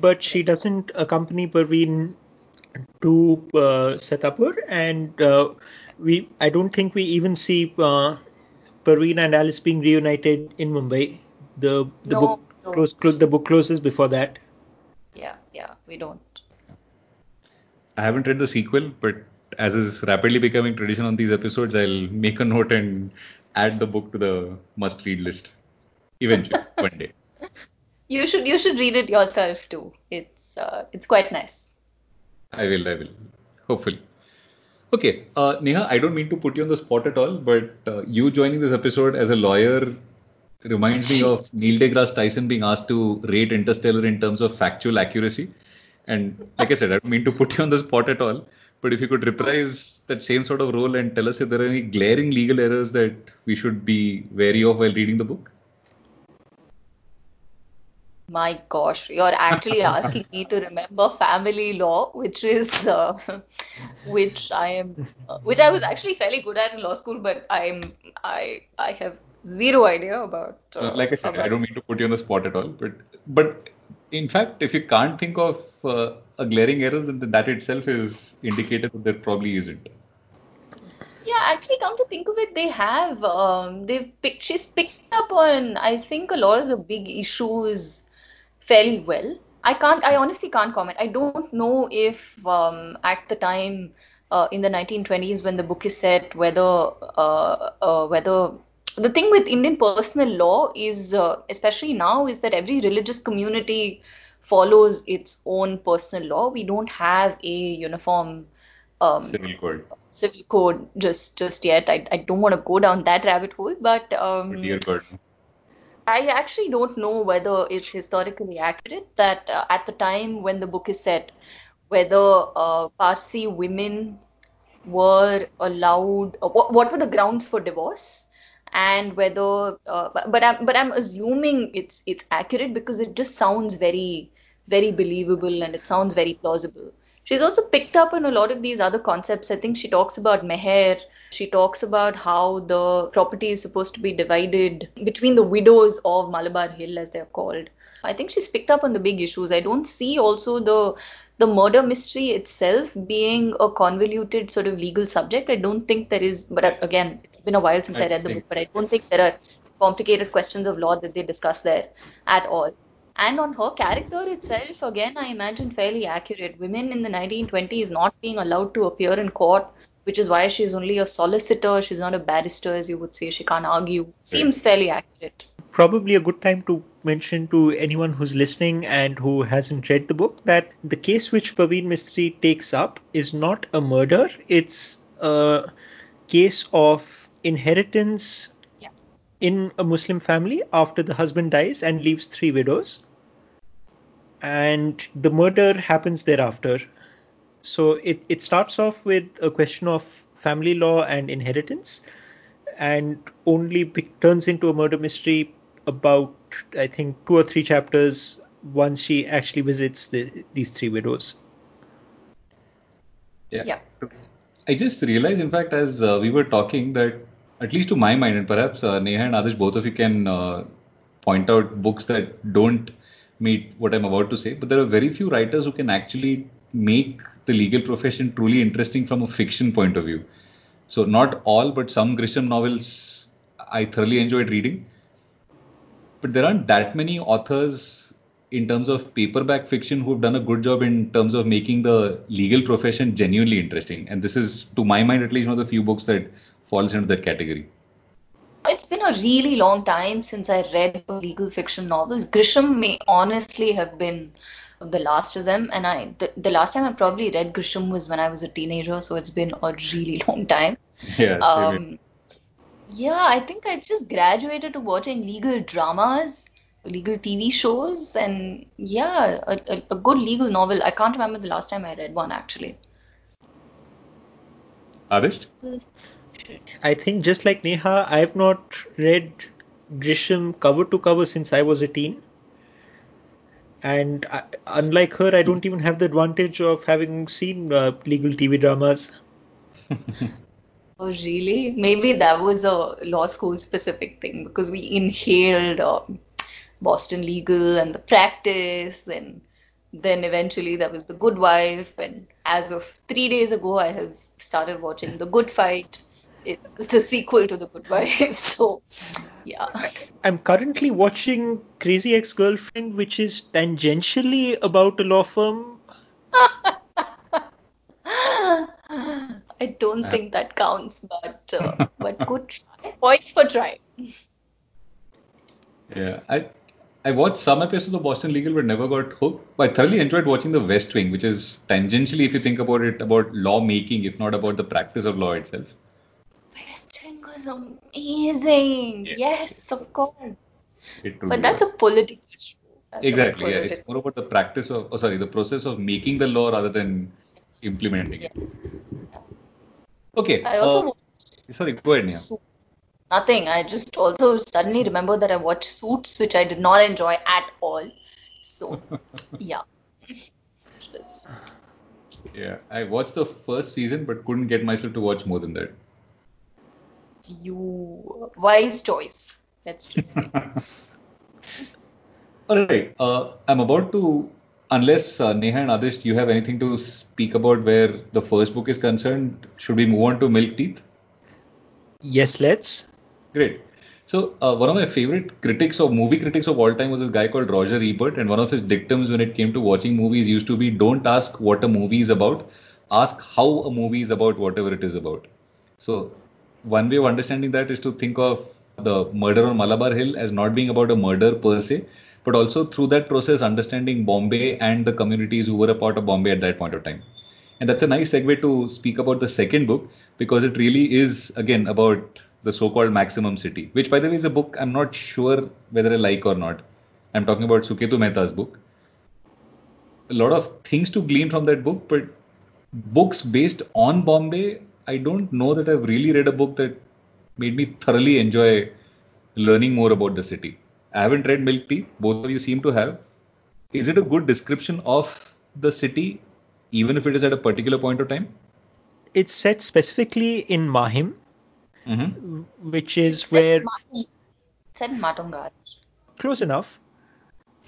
But she doesn't accompany Perveen to uh, Satapur, and uh, we I don't think we even see uh, Perveen and Alice being reunited in Mumbai. The the no, book close, close, the book closes before that. Yeah, yeah, we don't. I haven't read the sequel, but as is rapidly becoming tradition on these episodes, I'll make a note and add the book to the must-read list eventually one day. You should you should read it yourself too. It's uh, it's quite nice. I will, I will, hopefully. Okay, uh, Neha, I don't mean to put you on the spot at all, but uh, you joining this episode as a lawyer reminds me of Neil deGrasse Tyson being asked to rate Interstellar in terms of factual accuracy. And like I said, I don't mean to put you on the spot at all, but if you could reprise that same sort of role and tell us if there are any glaring legal errors that we should be wary of while reading the book. My gosh, you're actually asking me to remember family law, which is uh, which I am, uh, which I was actually fairly good at in law school, but I'm I I have zero idea about. Uh, like I said, about... I don't mean to put you on the spot at all, but but in fact, if you can't think of uh, a glaring error, then that itself is indicative that there probably isn't. Yeah, actually, come to think of it, they have. Um, they've picked. She's picked up on. I think a lot of the big issues fairly well. I can't. I honestly can't comment. I don't know if um, at the time uh, in the 1920s when the book is set, whether uh, uh, whether the thing with Indian personal law is, uh, especially now, is that every religious community follows its own personal law. We don't have a uniform um, civil code. Civil code just just yet. I, I don't want to go down that rabbit hole, but um, dear God. I actually don't know whether it's historically accurate that uh, at the time when the book is set, whether uh, Parsi women were allowed, uh, what, what were the grounds for divorce, and whether, uh, but I'm but I'm assuming it's it's accurate because it just sounds very very believable and it sounds very plausible. She's also picked up on a lot of these other concepts. I think she talks about meher. She talks about how the property is supposed to be divided between the widows of Malabar Hill, as they're called. I think she's picked up on the big issues. I don't see also the the murder mystery itself being a convoluted sort of legal subject. I don't think there is, but again, it's been a while since I, I read the book, but I don't think there are complicated questions of law that they discuss there at all. And on her character itself, again, I imagine fairly accurate. Women in the 1920s not being allowed to appear in court, which is why she's only a solicitor. She's not a barrister, as you would say. She can't argue. Seems fairly accurate. Probably a good time to mention to anyone who's listening and who hasn't read the book that the case which Perveen Mistry takes up is not a murder. It's a case of inheritance in a Muslim family after the husband dies and leaves three widows. And the murder happens thereafter. So it, it starts off with a question of family law and inheritance and only be, turns into a murder mystery about, I think, two or three chapters once she actually visits the, these three widows. Yeah. yeah. I just realized, in fact, as uh, we were talking, that at least to my mind, and perhaps uh, Neha and Adish, both of you can uh, point out books that don't meet what I'm about to say, but there are very few writers who can actually make the legal profession truly interesting from a fiction point of view. So, not all, but some Grisham novels I thoroughly enjoyed reading. But there aren't that many authors in terms of paperback fiction who've done a good job in terms of making the legal profession genuinely interesting. And this is, to my mind, at least one of the few books that falls into that category? It's been a really long time since I read a legal fiction novel. Grisham may honestly have been the last of them, and I the, the last time I probably read Grisham was when I was a teenager, so it's been a really long time. Yeah. Um, yeah, I think I just graduated to watching legal dramas, legal TV shows, and yeah, a, a, a good legal novel. I can't remember the last time I read one actually. Adish? I think just like Neha, I've not read Grisham cover to cover since I was a teen. And I, unlike her, I don't even have the advantage of having seen uh, legal TV dramas. oh, really? Maybe that was a law school specific thing because we inhaled uh, Boston Legal and the practice, and then eventually that was the Good Wife. And as of three days ago, I have started watching The Good Fight it's the sequel to The Good Wife. So, yeah. I'm currently watching Crazy Ex-Girlfriend, which is tangentially about a law firm. I don't think that counts, but uh, but good try. Points for try. Yeah, I I watched some episodes of the Boston Legal but never got hooked. But I thoroughly enjoyed watching The West Wing, which is tangentially, if you think about it, about law making, if not about the practice of law itself. West Wing was amazing. Yes. Yes, of course. It But that's a political show. That's exactly. Yeah, it's more about the practice of, oh, sorry, the process of making the law rather than implementing it. Okay. I also uh, watched sorry, go ahead, Neha. Nothing. I just also suddenly remember that I watched Suits, which I did not enjoy at all. So, yeah. Yeah, I watched the first season but couldn't get myself to watch more than that. You wise choice. Let's just say. All right. Uh, I'm about to, unless uh, Neha and Adish, you have anything to speak about where the first book is concerned, should we move on to Milk Teeth? Yes, let's. Great. So uh, one of my favorite critics of movie critics of all time was this guy called Roger Ebert, and one of his dictums when it came to watching movies used to be, "Don't ask what a movie is about, ask how a movie is about whatever it is about." So one way of understanding that is to think of the murder on Malabar Hill as not being about a murder per se, but also through that process understanding Bombay and the communities who were a part of Bombay at that point of time. And that's a nice segue to speak about the second book because it really is again about the so-called maximum city, which by the way is a book I'm not sure whether I like or not. I'm talking about Suketu Mehta's book. A lot of things to glean from that book, but books based on Bombay, I don't know that I've really read a book that made me thoroughly enjoy learning more about the city. I haven't read Milk Teeth, both of you seem to have. Is it a good description of the city, even if it is at a particular point of time? It's set specifically in Mahim, Mm-hmm. which is It's where Matong- it's at Matunga. close enough.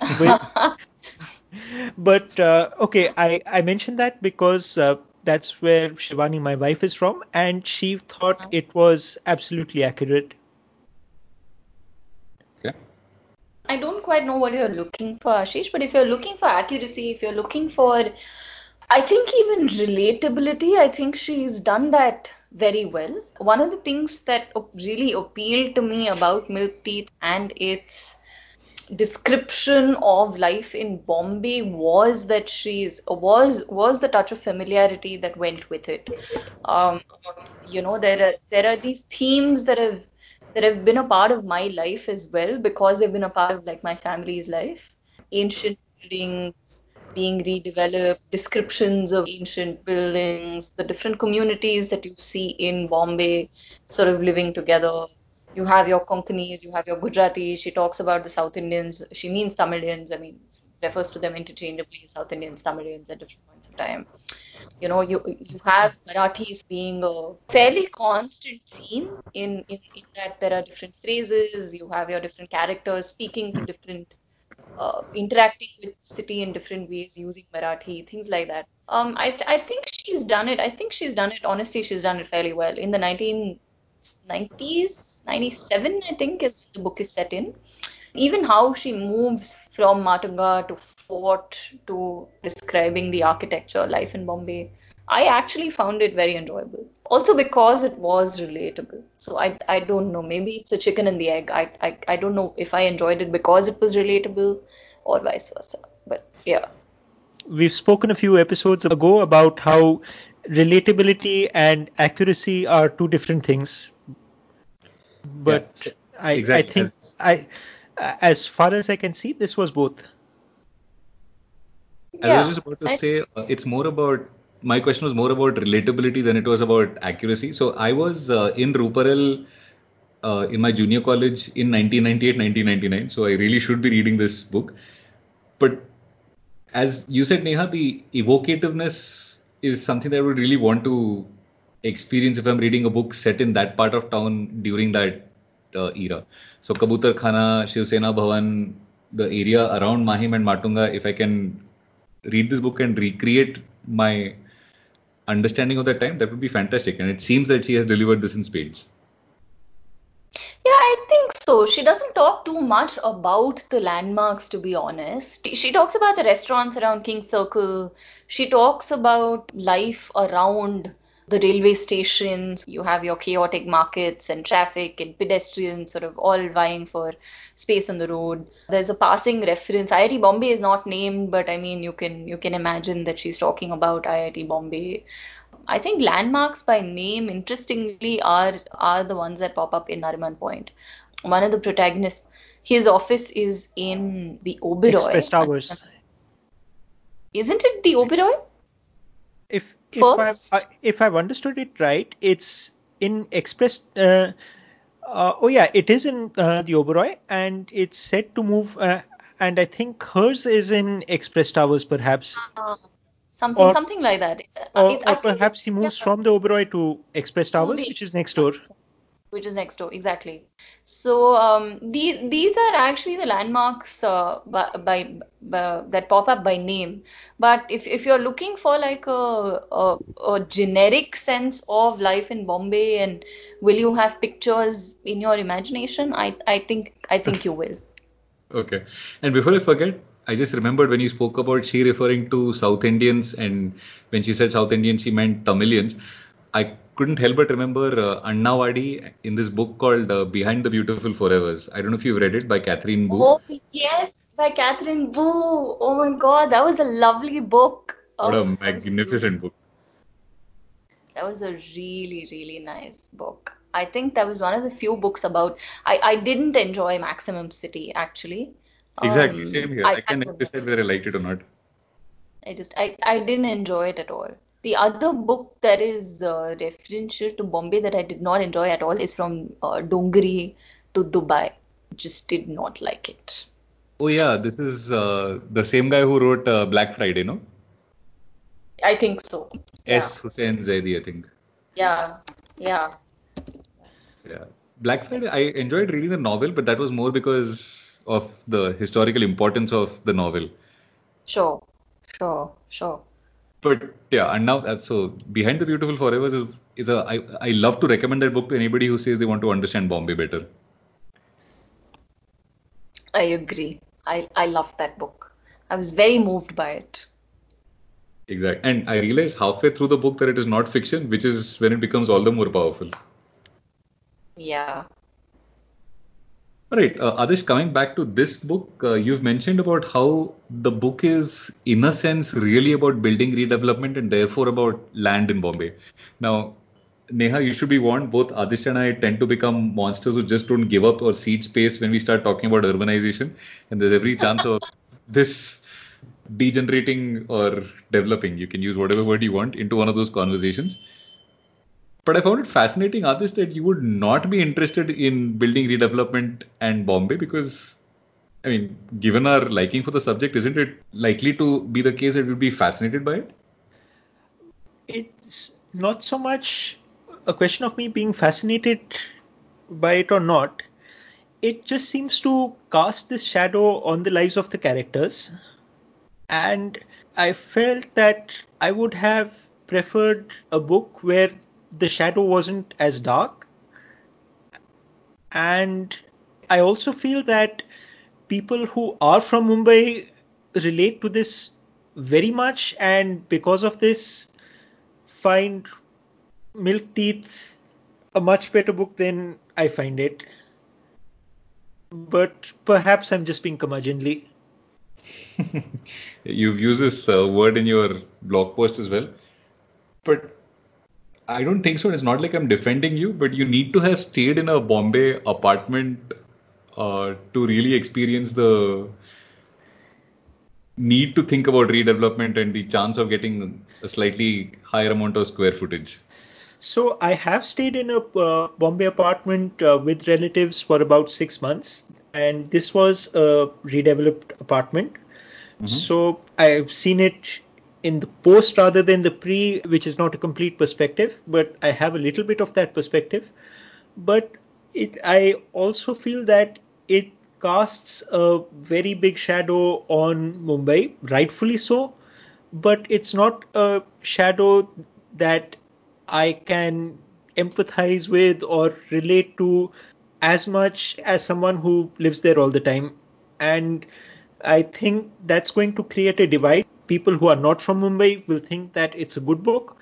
With- but uh, okay, I, I mentioned that because uh, that's where Shivani, my wife, is from, and she thought it was absolutely accurate. Okay. I don't quite know what you're looking for, Ashish, but if you're looking for accuracy, if you're looking for, I think even relatability, I think she's done that very well. One of the things that really appealed to me about Milk Teeth and its description of life in Bombay was that she's was was the touch of familiarity that went with it. Um, you know, there are there are these themes that have that have been a part of my life as well because they've been a part of like my family's life. Ancient buildings being redeveloped, descriptions of ancient buildings, the different communities that you see in Bombay sort of living together. You have your Konkanis, you have your Gujaratis. She talks about the South Indians. She means Tamilians. I mean, refers to them interchangeably, South Indians, Tamilians at different points of time. You know, you you have Marathis being a fairly constant theme in, in, in that there are different phrases, you have your different characters speaking to different, uh, interacting with city in different ways using Marathi, things like that. Um, I, I think she's done it. I think she's done it. Honestly, she's done it fairly well. In the 1990s, 97, I think, is when the book is set in. Even how she moves from Matunga to fort to describing the architecture, life in Bombay, I actually found it very enjoyable. Also because it was relatable. So I, I don't know. Maybe it's a chicken and the egg. I, I, I don't know if I enjoyed it because it was relatable or vice versa. But yeah. We've spoken a few episodes ago about how relatability and accuracy are two different things. But Yeah, I, exactly. I think I, as far as I can see, this was both. As I was just about to I- say, uh, it's more about my question was more about relatability than it was about accuracy. So I was uh, in Ruparel uh, in my junior college in 1998, 1999. So I really should be reading this book. But as you said, Neha, the evocativeness is something that I would really want to experience if I'm reading a book set in that part of town during that uh, era. So Kabutar Khana, Shiv Sena Bhavan, the area around Mahim and Matunga, if I can read this book and recreate my understanding of that time, that would be fantastic. And it seems that she has delivered this in spades. Yeah, I think so. She doesn't talk too much about the landmarks, to be honest. She talks about the restaurants around King's Circle. She talks about life around the railway stations. You have your chaotic markets and traffic and pedestrians sort of all vying for space on the road. There's a passing reference. IIT Bombay is not named, but I mean you can you can imagine that she's talking about IIT Bombay. I think landmarks by name, interestingly, are are the ones that pop up in Nariman Point. One of the protagonists, his office is in the Oberoi. Express Towers. Isn't it the Oberoi? If if I've, I, if I've understood it right, it's in Express. Uh, uh, oh yeah, it is in uh, the Oberoi, and it's set to move. Uh, and I think hers is in Express Towers, perhaps. Uh, something Or- something like that. It's, or, it's, or perhaps he moves yeah. from the Oberoi to Express Towers, which is next door. which is next door exactly so um, the, these are actually the landmarks uh, by, by, by that pop up by name but if, if you're looking for like a, a, a generic sense of life in bombay and will you have pictures in your imagination i, I think i think you will Okay. And before I forget, I just remembered when you spoke about she referring to South Indians, and when she said South Indians, she meant Tamilians. I couldn't help but remember uh, Annawadi in this book called uh, Behind the Beautiful Forevers. I don't know if you've read it by Katherine Boo. oh yes by katherine boo oh my god that was a lovely book what Oh, a that magnificent book. That was a really, really nice book. I think that was one of the few books about. I, I didn't enjoy Maximum City actually. Exactly, Um, same here. I, can never decide whether I liked it or not. I just I, I didn't enjoy it at all. The other book that is uh, referential to Bombay that I did not enjoy at all is from uh, Dongri to Dubai. Just did not like it. Oh yeah, this is uh, the same guy who wrote uh, Black Friday, no? I think so. Yeah. S. Hussain Zaidi, I think. Yeah. Yeah. Yeah. Black Friday, I enjoyed reading the novel, but that was more because of the historical importance of the novel. Sure. Sure. Sure. But yeah, and now uh, so Behind the Beautiful Forevers is is a I I love to recommend that book to anybody who says they want to understand Bombay better. I agree. I, I loved that book. I was very moved by it. Exactly. And I realized halfway through the book that it is not fiction, which is when it becomes all the more powerful. Yeah. Right, uh, Adish, coming back to this book, uh, you've mentioned about how the book is, in a sense, really about building redevelopment and therefore about land in Bombay. Now, Neha, you should be warned, both Adish and I tend to become monsters who just don't give up or cede space when we start talking about urbanization. And there's every chance of this degenerating or developing. You can use whatever word you want into one of those conversations. But I found it fascinating, Adish, that you would not be interested in building redevelopment and Bombay because, I mean, given our liking for the subject, isn't it likely to be the case that we'd be fascinated by it? It's not so much a question of me being fascinated by it or not. It just seems to cast this shadow on the lives of the characters. And I felt that I would have preferred a book where the shadow wasn't as dark. And I also feel that people who are from Mumbai relate to this very much, and because of this, find Milk Teeth a much better book than I find it. But perhaps I'm just being curmudgeonly. You've used this uh, word in your blog post as well. But I don't think so. It's not like I'm defending you, but you need to have stayed in a Bombay apartment uh, to really experience the need to think about redevelopment and the chance of getting a slightly higher amount of square footage. So I have stayed in a uh, Bombay apartment uh, with relatives for about six months, and this was a redeveloped apartment. So I've seen it in the post rather than the pre, which is not a complete perspective, but I have a little bit of that perspective. But it, I also feel that it casts a very big shadow on Mumbai, rightfully so. But it's not a shadow that I can empathize with or relate to as much as someone who lives there all the time. And I think that's going to create a divide. People who are not from Mumbai will think that it's a good book.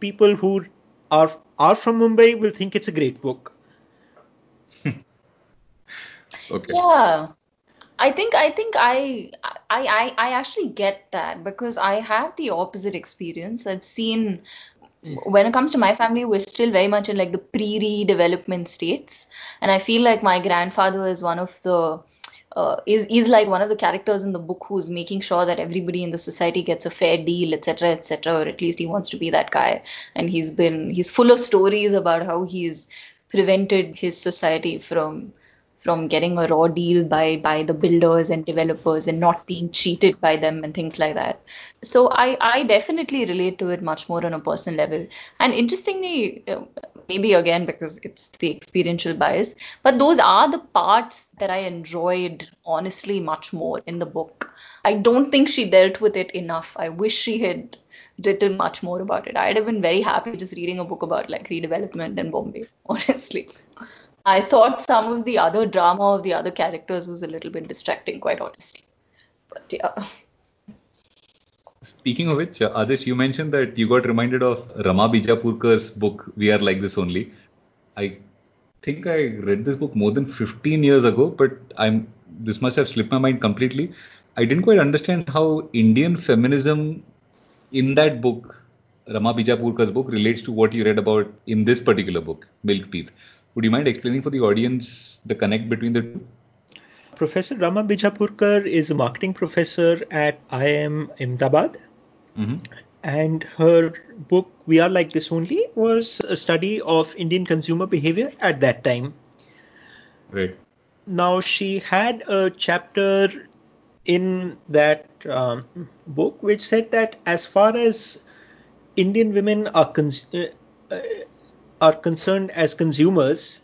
People who are are from Mumbai will think it's a great book. okay. Yeah. I think I think I, I I I actually get that because I have the opposite experience. I've seen when it comes to my family, we're still very much in like the pre-redevelopment states, and I feel like my grandfather is one of the uh, is is like one of the characters in the book who's making sure that everybody in the society gets a fair deal, etc., etc., or at least he wants to be that guy. And he's been he's full of stories about how he's prevented his society from from getting a raw deal by by the builders and developers and not being cheated by them and things like that. So i i definitely relate to it much more on a personal level. And interestingly uh, maybe again because it's the experiential bias but those are the parts that i enjoyed honestly much more in the book. I don't think she dealt with it enough. I wish she had written much more about it. I'd have been very happy just reading a book about like redevelopment in bombay honestly I thought some of the other drama of the other characters was a little bit distracting, quite honestly. But yeah. Speaking of which, uh, Adish, you mentioned that you got reminded of Rama Bijapurkar's book, We Are Like This Only. I think I read this book more than 15 years ago, but I'm this must have slipped my mind completely. I didn't quite understand how Indian feminism in that book, Rama Bijapurkar's book, relates to what you read about in this particular book, Milk Teeth. Would you mind explaining for the audience the connect between the two? Professor Rama Bijapurkar is a marketing professor at IIM Ahmedabad. Mm-hmm. And her book, We Are Like This Only, was a study of Indian consumer behavior at that time. Right. Now, she had a chapter in that um, book which said that as far as Indian women are cons- uh, uh, are concerned as consumers,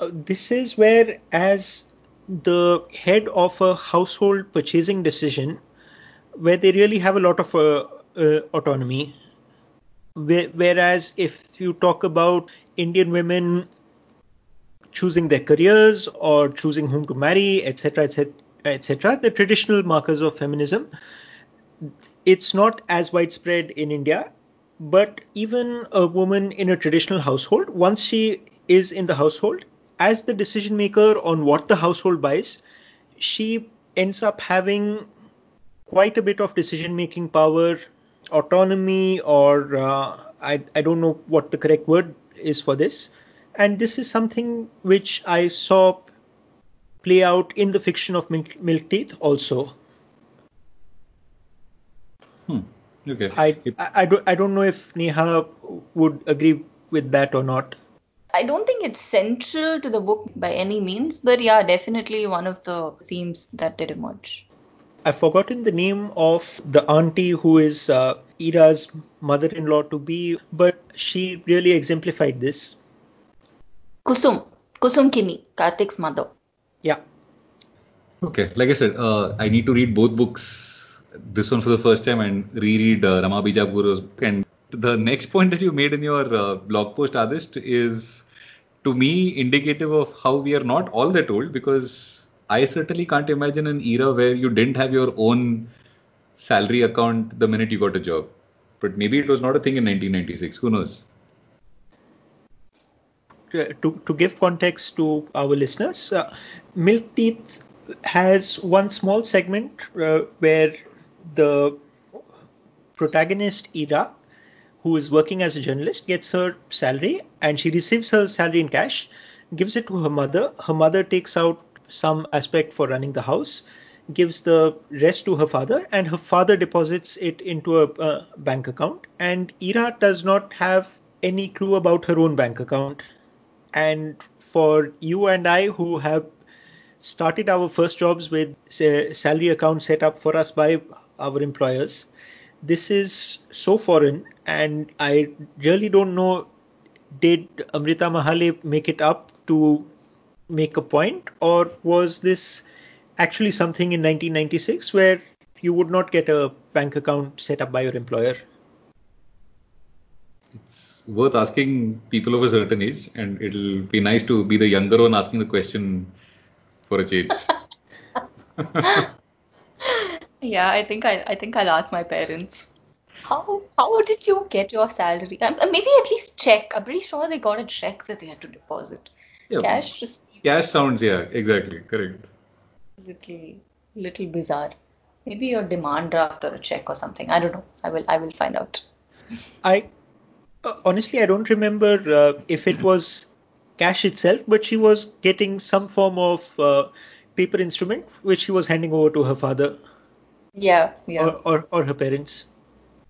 uh, this is where, as the head of a household purchasing decision, where they really have a lot of uh, uh, autonomy. Whereas if you talk about Indian women choosing their careers or choosing whom to marry, etc., etc., etc., the traditional markers of feminism, it's not as widespread in India but even a woman in a traditional household, once she is in the household, as the decision maker on what the household buys, she ends up having quite a bit of decision making power, autonomy, or uh, I, I don't know what the correct word is for this. And this is something which I saw play out in the fiction of Milk, Milk Teeth also. Hmm. Okay. I, I, I, don't, I don't know if Neha would agree with that or not. I don't think it's central to the book by any means, but yeah, definitely one of the themes that did emerge. I've forgotten the name of the auntie who is uh, Ira's mother in law to be, but she really exemplified this. Kusum. Kusum Kini, Karthik's mother. Yeah. Okay, like I said, uh, I need to read both books this one for the first time and reread uh, Rama book. And the next point that you made in your uh, blog post, Adish, is to me indicative of how we are not all that old because I certainly can't imagine an era where you didn't have your own salary account the minute you got a job. But maybe it was not a thing in 1996. Who knows? To, to give context to our listeners, uh, Milk Teeth has one small segment uh, where the protagonist Ira, who is working as a journalist, gets her salary and she receives her salary in cash, gives it to her mother. Her mother takes out some aspect for running the house, gives the rest to her father, and her father deposits it into a, a bank account. And Ira does not have any clue about her own bank account. And for you and I who have started our first jobs with say, salary account set up for us by our employers. This is so foreign, and I really don't know did Amrita Mahale make it up to make a point, or was this actually something in 1996 where you would not get a bank account set up by your employer? it's worth asking people of a certain age, and it'll be nice to be the younger one asking the question for a change. Yeah, I think I I think I'll ask my parents. How how did you get your salary? Um, uh, maybe at least check. I'm pretty sure they got a check that they had to deposit. Yeah, Cash just Cash sounds, yeah, exactly, correct. little little bizarre. Maybe a demand draft or a check or something. I don't know. I will I will find out. I uh, honestly I don't remember uh, if it was cash itself, but she was getting some form of uh, paper instrument which she was handing over to her father Yeah, yeah, or, or, or her parents.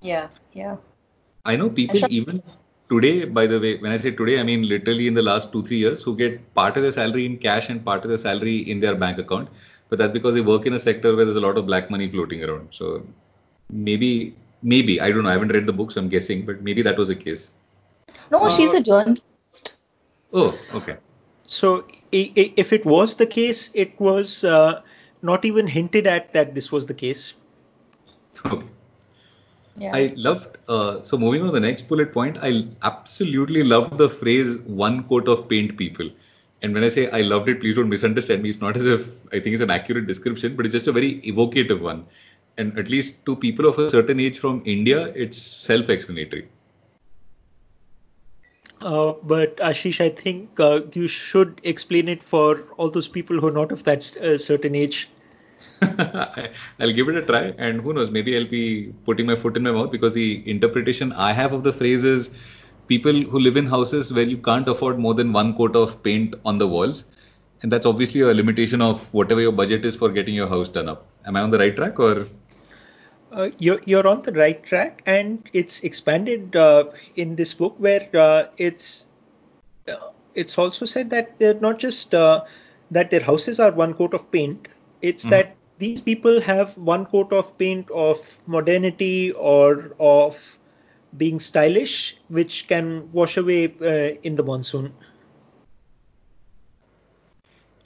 yeah, yeah. I know people shall- even today, by the way, when I say today, I mean literally in the last two, three years, who get part of their salary in cash and part of their salary in their bank account. But that's because they work in a sector where there's a lot of black money floating around. So maybe, maybe, I don't know, I haven't read the book, so I'm guessing, but maybe that was the case. No, she's Uh, a journalist. Oh, okay. So i- i- if it was the case, it was uh, not even hinted at that this was the case. Okay. Yeah. I loved, uh, so moving on to the next bullet point, I absolutely loved the phrase one coat of paint people. And when I say I loved it, please don't misunderstand me. It's not as if I think it's an accurate description, but it's just a very evocative one. And at least to people of a certain age from India, it's self explanatory. Uh, but Ashish, I think uh, you should explain it for all those people who are not of that uh, certain age. I'll give it a try, and who knows, maybe I'll be putting my foot in my mouth because the interpretation I have of the phrase is people who live in houses where you can't afford more than one coat of paint on the walls. And that's obviously a limitation of whatever your budget is for getting your house done up. Am I on the right track or? Uh, you're you're on the right track, and it's expanded uh, in this book where uh, it's uh, it's also said that they're not just uh, that their houses are one coat of paint. It's Mhm. that these people have one coat of paint of modernity or of being stylish, which can wash away uh, in the monsoon.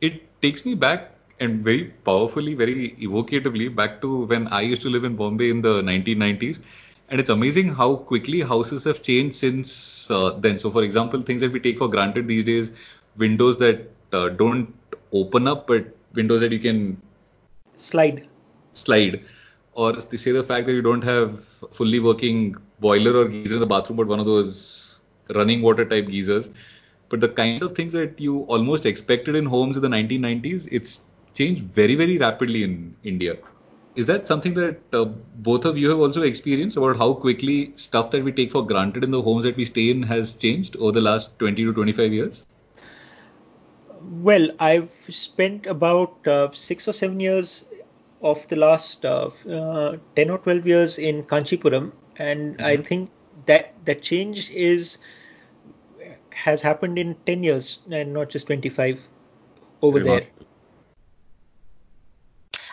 it takes me back and very powerfully, very evocatively back to when I used to live in Bombay in the 1990s. And it's amazing how quickly houses have changed since uh, then. So, for example, things that we take for granted these days, windows that uh, don't open up, but windows that you can Slide. slide, or they say the fact that you don't have fully working boiler or geyser in the bathroom, but one of those running water type geysers. But the kind of things that you almost expected in homes in the 1990s, it's changed very, very rapidly in India. Is that something that uh, both of you have also experienced about how quickly stuff that we take for granted in the homes that we stay in has changed over the last 20 to 25 years? Well, I've spent about uh, six or seven years of the last uh, uh, 10 or 12 years in Kanchipuram, and I Mhm. think that that change is has happened in 10 years and not just 25 over there.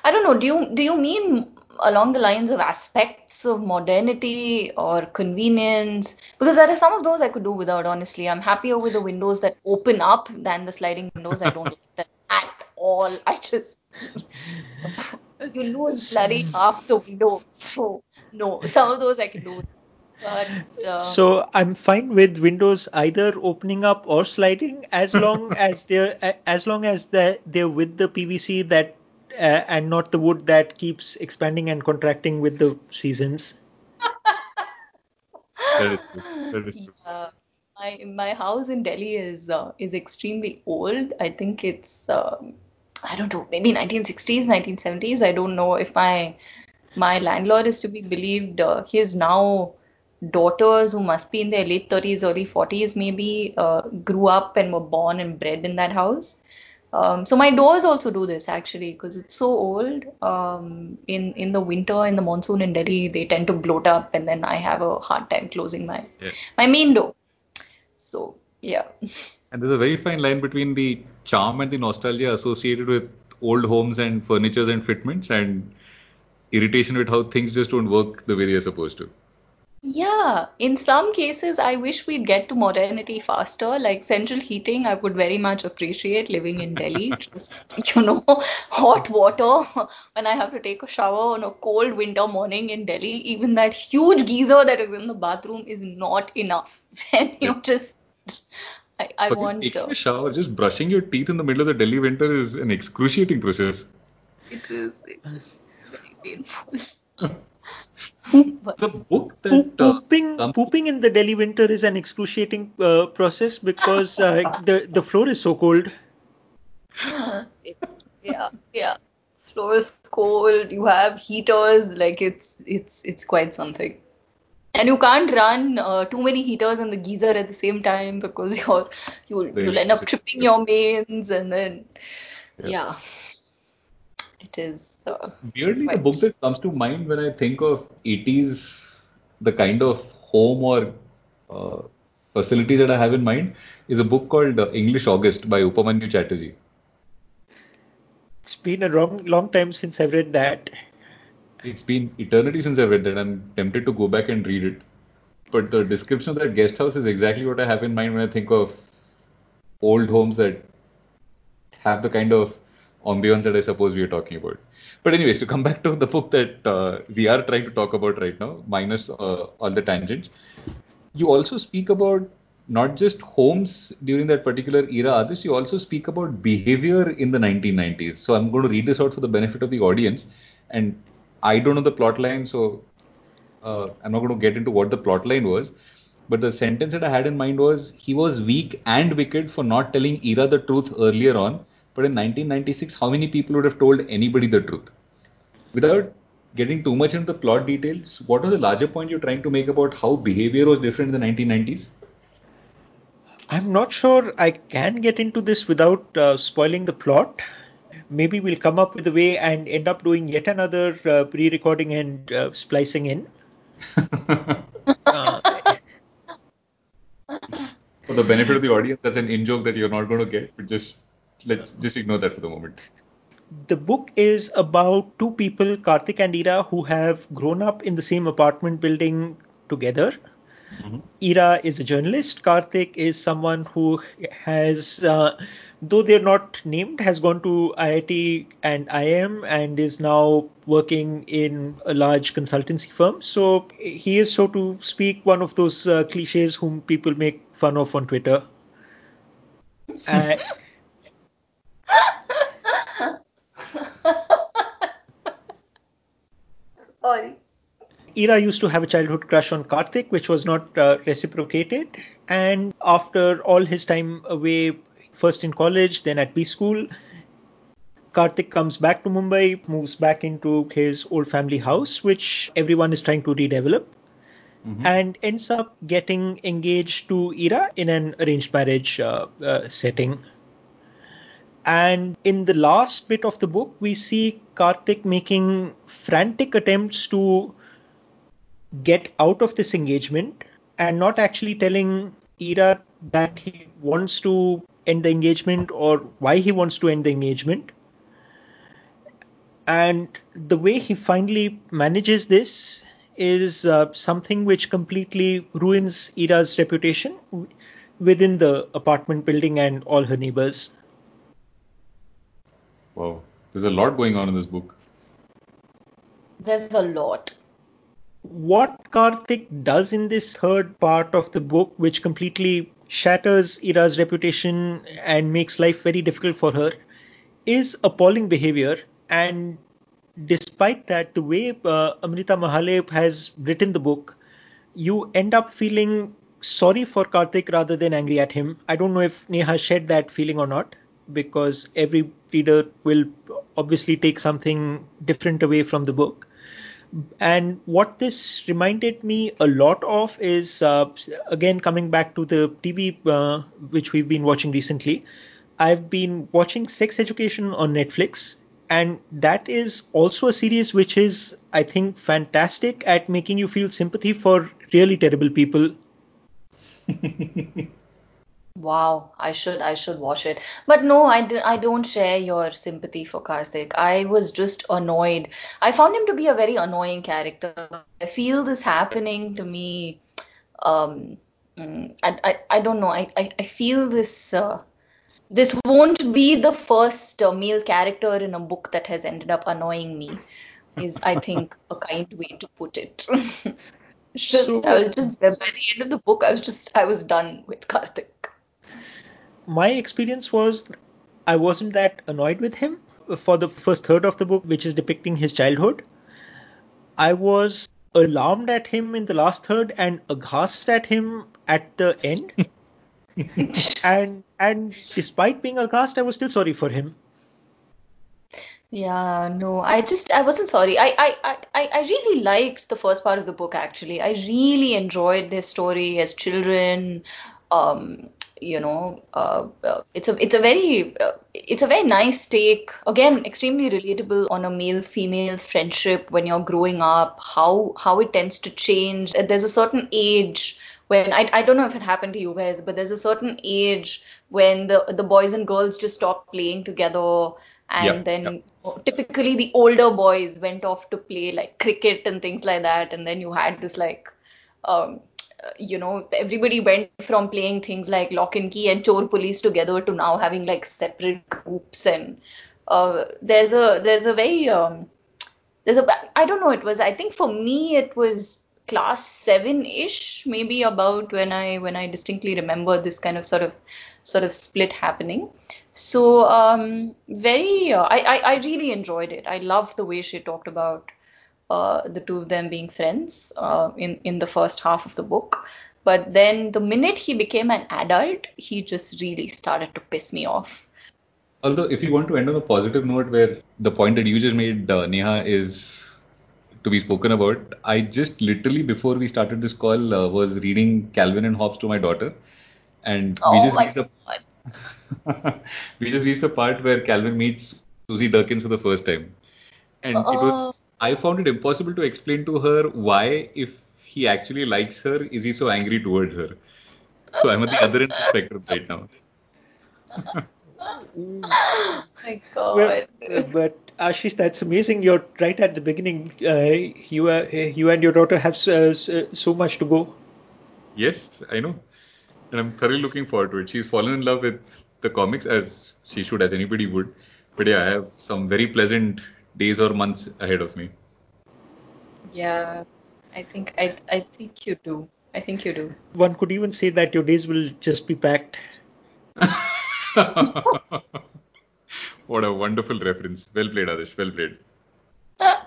Remarkable. I don't know. Do you do you mean along the lines of aspects of modernity or convenience? Because there are some of those I could do without, honestly. I'm happier with the windows that open up than the sliding windows. I don't like them at all. I just you lose bloody half the window. So no, some of those I can do. But uh, So I'm fine with windows either opening up or sliding as long as they're as long as they're, they're with the PVC that uh, and not the wood that keeps expanding and contracting with the seasons. That is true. That is true. Yeah, my my house in Delhi is uh, is extremely old. I think it's um, I don't know, maybe 1960s, 1970s. I don't know if my my landlord is to be believed. Uh, his now daughters, who must be in their late 30s, early 40s, maybe uh, grew up and were born and bred in that house. Um, so my doors also do this actually because it's so old. Um, in in the winter, in the monsoon in Delhi, they tend to bloat up, and then I have a hard time closing my Yeah. my main door. So yeah, And there's a very fine line between the charm and the nostalgia associated with old homes and furnitures and fitments and irritation with how things just don't work the way they're supposed to. Yeah, in some cases, I wish we'd get to modernity faster. Like central heating, I would very much appreciate living in Delhi. Just, you know, hot water when I have to take a shower on a cold winter morning in Delhi. Even that huge geyser that is in the bathroom is not enough. Then you Yeah. just, I, I But want taking uh, a shower, just brushing your teeth in the middle of the Delhi winter is an excruciating process. it is it is very painful. But The book that uh, pooping, comes pooping in the Delhi winter is an excruciating uh, process because uh, the the floor is so cold. yeah, yeah. Floor is cold. You have heaters. Like it's it's it's quite something. And you can't run uh, too many heaters in the geyser at the same time because you're you'll the you'll end up tripping your mains and then Yeah. yeah, it is uh, Weirdly, the book that comes to mind when I think of 80s, the kind of home or uh, facility that I have in mind is a book called uh, English August by Upamanyu Chatterjee. It's been a long long time since I've read that. It's been eternity since I read that. I'm tempted to go back and read it. But the description of that guest house is exactly what I have in mind when I think of old homes that have the kind of ambience that I suppose we are talking about. But anyways, to come back to the book that uh, we are trying to talk about right now, minus uh, all the tangents, you also speak about not just homes during that particular era, Adish, you also speak about behavior in the 1990s. So I'm going to read this out for the benefit of the audience. And I don't know the plot line, so uh, I'm not going to get into what the plot line was. But the sentence that I had in mind was he was weak and wicked for not telling Ira the truth earlier on. But in 1996, how many people would have told anybody the truth? Without getting too much into the plot details, what was the larger point you're trying to make about how behavior was different in the 1990s? I'm not sure I can get into this without uh, spoiling the plot. Maybe we'll come up with a way and end up doing yet another uh, re-recording and uh, splicing in. Uh, For the benefit of the audience, that's an in joke that you're not going to get, but just let's just ignore that for the moment. the book is about two people, Karthik and Ira, who have grown up in the same apartment building together. Ira is a journalist. Karthik is someone who has, uh, though they're not named, has gone to IIT and IIM and is now working in a large consultancy firm. So he is, so to speak, one of those uh, cliches whom people make fun of on Twitter. Uh, sorry. Ira used to have a childhood crush on Karthik, which was not uh, reciprocated. And after all his time away, first in college, then at B school, Karthik comes back to Mumbai, moves back into his old family house, which everyone is trying to redevelop, and ends up getting engaged to Ira in an arranged marriage uh, uh, setting. And in the last bit of the book, we see Karthik making frantic attempts to get out of this engagement and not actually telling Ira that he wants to end the engagement or why he wants to end the engagement. And the way he finally manages this is uh, something which completely ruins Ira's reputation within the apartment building and all her neighbors. Wow, there's a lot going on in this book. There's a lot. what Karthik does in this third part of the book, which completely shatters Ira's reputation and makes life very difficult for her, is appalling behavior. And despite that, the way uh, Amrita Mahale has written the book, you end up feeling sorry for Karthik rather than angry at him. I don't know if Neha shared that feeling or not, because every reader will obviously take something different away from the book. And what this reminded me a lot of is, uh, again, coming back to the TV uh, which we've been watching recently. I've been watching Sex Education on Netflix, and that is also a series which is, I think, fantastic at making you feel sympathy for really terrible people. Wow, I should I should watch it. But no, I, d- I don't share your sympathy for Karthik. I was just annoyed. I found him to be a very annoying character. I feel this happening to me. Um, mm, I, I, I don't know. I, I, I feel this uh, this won't be the first uh, male character in a book that has ended up annoying me. Is I think a kind way to put it. just So- I was just by the end of the book, I was just I was done with Karthik. My experience was I wasn't that annoyed with him for the first third of the book, which is depicting his childhood. I was alarmed at him in the last third and aghast at him at the end. and and despite being aghast, I was still sorry for him. Yeah, no, I just I wasn't sorry. I I I I I really liked the first part of the book actually. I really enjoyed their story as children. Um, you know, uh, uh, it's a it's a very uh, it's a very nice take. Again, extremely relatable on a male-female friendship when you're growing up, how how it tends to change. There's a certain age when I, I don't know if it happened to you guys, but there's a certain age when the the boys and girls just stop playing together and Yep, then typically the older boys went off to play like cricket and things like that and then you had this like um uh, you know everybody went from playing things like lock and key and chor police together to now having like separate groups and uh, there's a there's a very um, there's a I don't know it was I think for me it was class 7 ish maybe about when I when I distinctly remember this kind of sort of sort of split happening. So um very uh, I, I I really enjoyed it. I loved the way she talked about uh, the two of them being friends uh, in in the first half of the book. But then the minute he became an adult he just really started to piss me off. Although, if you want to end on a positive note, where the point that you just made, uh, Neha, is to be spoken about, I just literally before we started this call uh, was reading Calvin and Hobbes to my daughter, and we oh just my reached the we just reached the part where Calvin meets Susie Derkins for the first time, and it was I found it impossible to explain to her why, if he actually likes her, is he so angry towards her. So I'm at the other end of the spectrum right now. oh my god Well, uh, but Ashish, that's amazing. You're right at the beginning. Uh, you, uh, you and your daughter have so, so so much to go. Yes, I know. And I'm thoroughly looking forward to it. She's fallen in love with the comics as she should, as anybody would. But yeah, I have some very pleasant days or months ahead of me. Yeah, I think I I think you do. I think you do. One could even say that your days will just be packed. what a wonderful reference. Well played, Adish. Well played.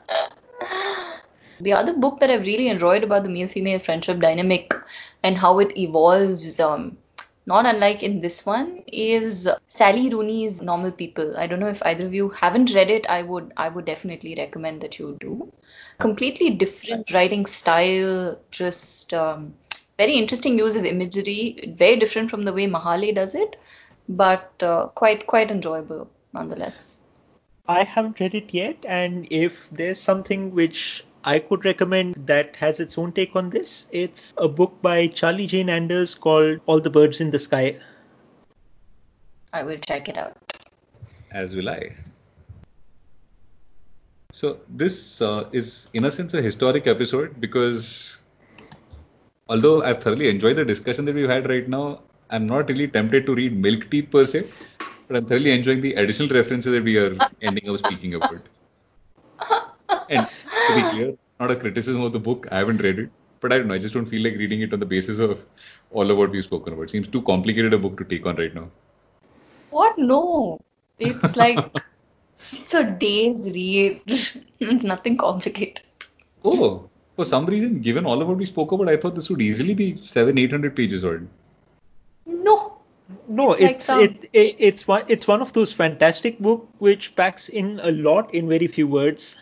The other book that I've really enjoyed about the male-female friendship dynamic and how it evolves, um, not unlike in this one, is Sally Rooney's Normal People. I don't know if either of you haven't read it. I would I would definitely recommend that you do. Completely different writing style, just um, very interesting use of imagery, very different from the way Mahale does it, but uh, quite quite enjoyable nonetheless. I haven't read it yet, and if there's something which I could recommend that has its own take on this, it's a book by Charlie Jane Anders called All the Birds in the Sky. I will check it out. As will I. So this uh, is, in a sense, a historic episode because although I've thoroughly enjoyed the discussion that we've had right now, I'm not really tempted to read Milk Teeth per se, but I'm thoroughly enjoying the additional references that we are ending up speaking about. And to be clear, not a criticism of the book. I haven't read it, but I don't know. I just don't feel like reading it on the basis of all of what we've spoken about. It seems too complicated a book to take on right now. What? No. It's like it's a day's read. it's nothing complicated. Oh, for some reason, given all of what we spoke about, I thought this would easily be seven, eight hundred pages odd. No. No, It's like it's some- it, it it's one it's one of those fantastic book which packs in a lot in very few words.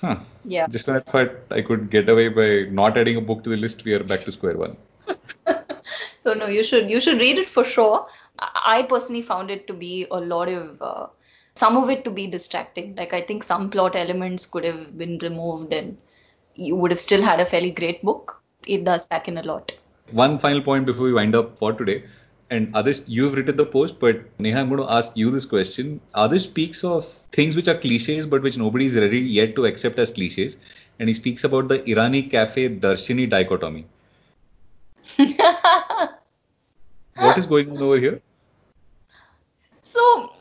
Huh. Yeah. Just when I thought I could get away by not adding a book to the list, we are back to square one. So no, you should you should read it for sure. I personally found it to be a lot of uh, some of it to be distracting. Like I think some plot elements could have been removed and you would have still had a fairly great book. It does pack in a lot. One final point before we wind up for today. And Adish, you've written the post, but Neha, I'm going to ask you this question. Adish speaks of things which are cliches, but which nobody is ready yet to accept as cliches. And he speaks about the Irani cafe Darshini dichotomy. what is going on over here? So,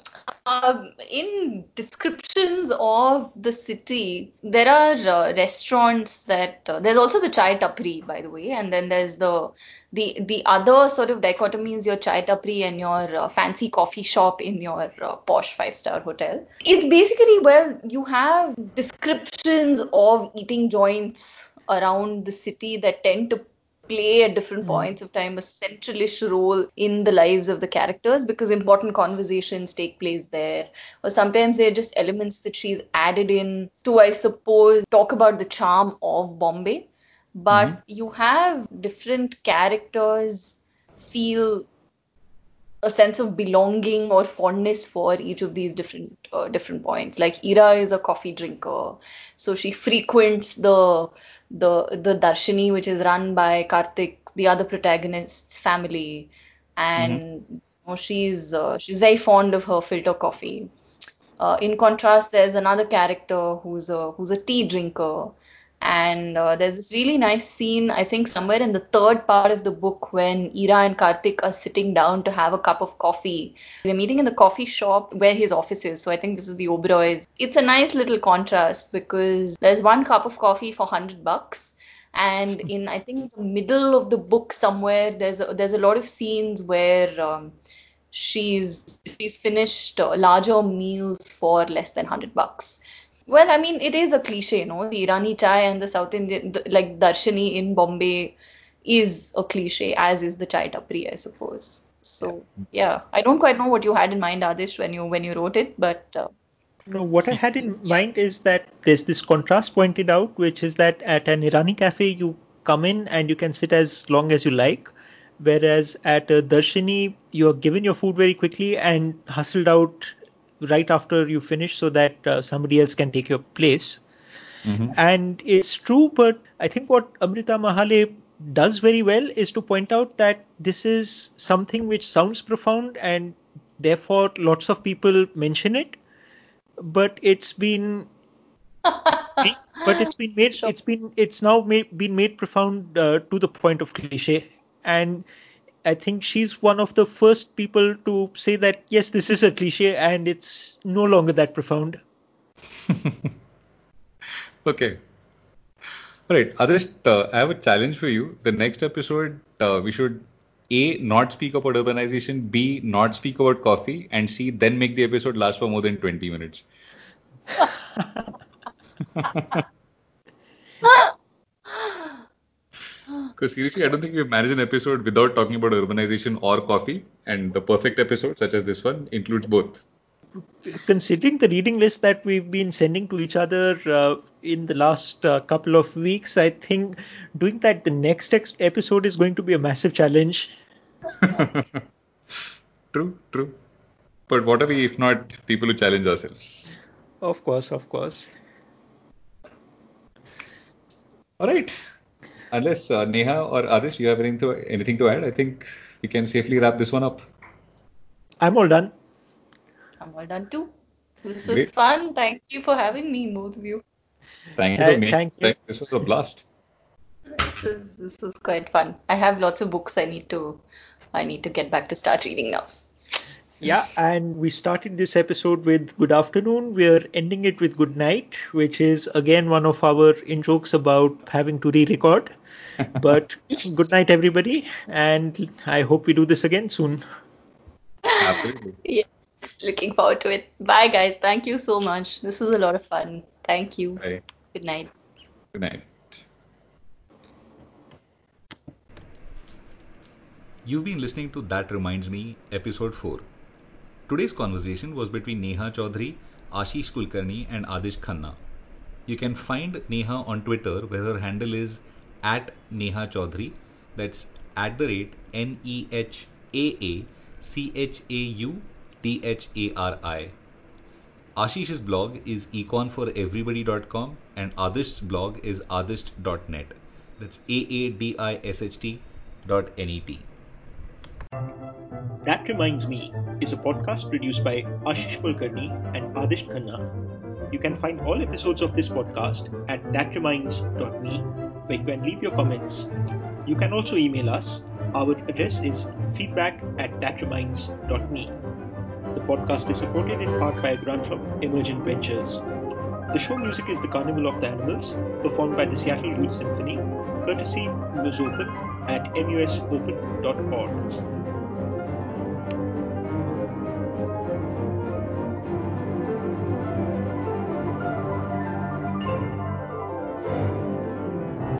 um, in descriptions of the city, there are uh, restaurants that uh, there's also the chai tapri, by the way, and then there's the the the other sort of dichotomy is your chai tapri and your uh, fancy coffee shop in your uh, posh five star hotel. It's basically well, you have descriptions of eating joints around the city that tend to play at different mm. points of time a centralish role in the lives of the characters because important conversations take place there or sometimes they're just elements that she's added in to i suppose talk about the charm of bombay but mm-hmm. you have different characters feel a sense of belonging or fondness for each of these different uh, different points like ira is a coffee drinker so she frequents the the the Darshini, which is run by Karthik, the other protagonist's family, and mm-hmm. you know, she's uh, she's very fond of her filter coffee. Uh, in contrast, there's another character who's a who's a tea drinker, and uh, there's this really nice scene, I think, somewhere in the third part of the book when Ira and Karthik are sitting down to have a cup of coffee. They're meeting in the coffee shop where his office is. So I think this is the Oberoi's. It's a nice little contrast because there's one cup of coffee for 100 bucks. And in I think the middle of the book somewhere, there's a, there's a lot of scenes where um, she's she's finished uh, larger meals for less than 100 bucks well, I mean, it is a cliche, you know. The Irani chai and the South Indian, the, like Darshini in Bombay, is a cliche, as is the chai tapri, I suppose. So yeah, I don't quite know what you had in mind, Adish, when you when you wrote it, but. Uh, no, what I had in mind is that there's this contrast pointed out, which is that at an Irani cafe you come in and you can sit as long as you like, whereas at a Darshini you're given your food very quickly and hustled out right after you finish so that uh, somebody else can take your place. Mm-hmm. And it's true, but I think what Amrita Mahale does very well is to point out that this is something which sounds profound and therefore lots of people mention it, but it's been but it's been made sure. it's been it's now made, been made profound uh, to the point of cliche and I think she's one of the first people to say that yes, this is a cliche and it's no longer that profound. okay. All right, Adarsh, uh, I have a challenge for you. The next episode, uh, we should A, not speak about urbanization, B, not speak about coffee, and C, then make the episode last for more than 20 minutes. Because seriously, I don't think we've managed an episode without talking about urbanization or coffee. And the perfect episode, such as this one, includes both. Considering the reading list that we've been sending to each other uh, in the last uh, couple of weeks, I think doing that the next ex- episode is going to be a massive challenge. true, true. But what are we if not people who challenge ourselves? Of course, of course. All right unless uh, Neha or Adish, you have anything to anything to add, I think we can safely wrap this one up. I'm all done. I'm all done too. This was Great. fun. Thank you for having me, both of you. Thank you. Uh, thank you. This was a blast. This is this was quite fun. I have lots of books I need to I need to get back to start reading now. Yeah, and we started this episode with good afternoon. We're ending it with good night, which is again one of our in jokes about having to re-record. But good night, everybody, and I hope we do this again soon. Absolutely. yes, looking forward to it. Bye, guys. Thank you so much. This was a lot of fun. Thank you. Bye. Good night. Good night. You've been listening to That Reminds Me, Episode 4. Today's conversation was between Neha Chaudhary, Ashish Kulkarni, and Adish Khanna. You can find Neha on Twitter where her handle is at Neha Chaudhary. That's at the rate N E H A A C H A U T H A R I. Ashish's blog is econforeverybody.com and Adish's blog is adisht.net. That's A A D I S H T dot N E T. That Reminds Me is a podcast produced by Ashish Kulkarni and Adish Khanna. You can find all episodes of this podcast at thatreminds.me where you can leave your comments. You can also email us. Our address is feedback at thatreminds.me. The podcast is supported in part by a grant from Emergent Ventures. The show music is The Carnival of the Animals, performed by the Seattle Youth Symphony, courtesy MusOpen at musopen.org.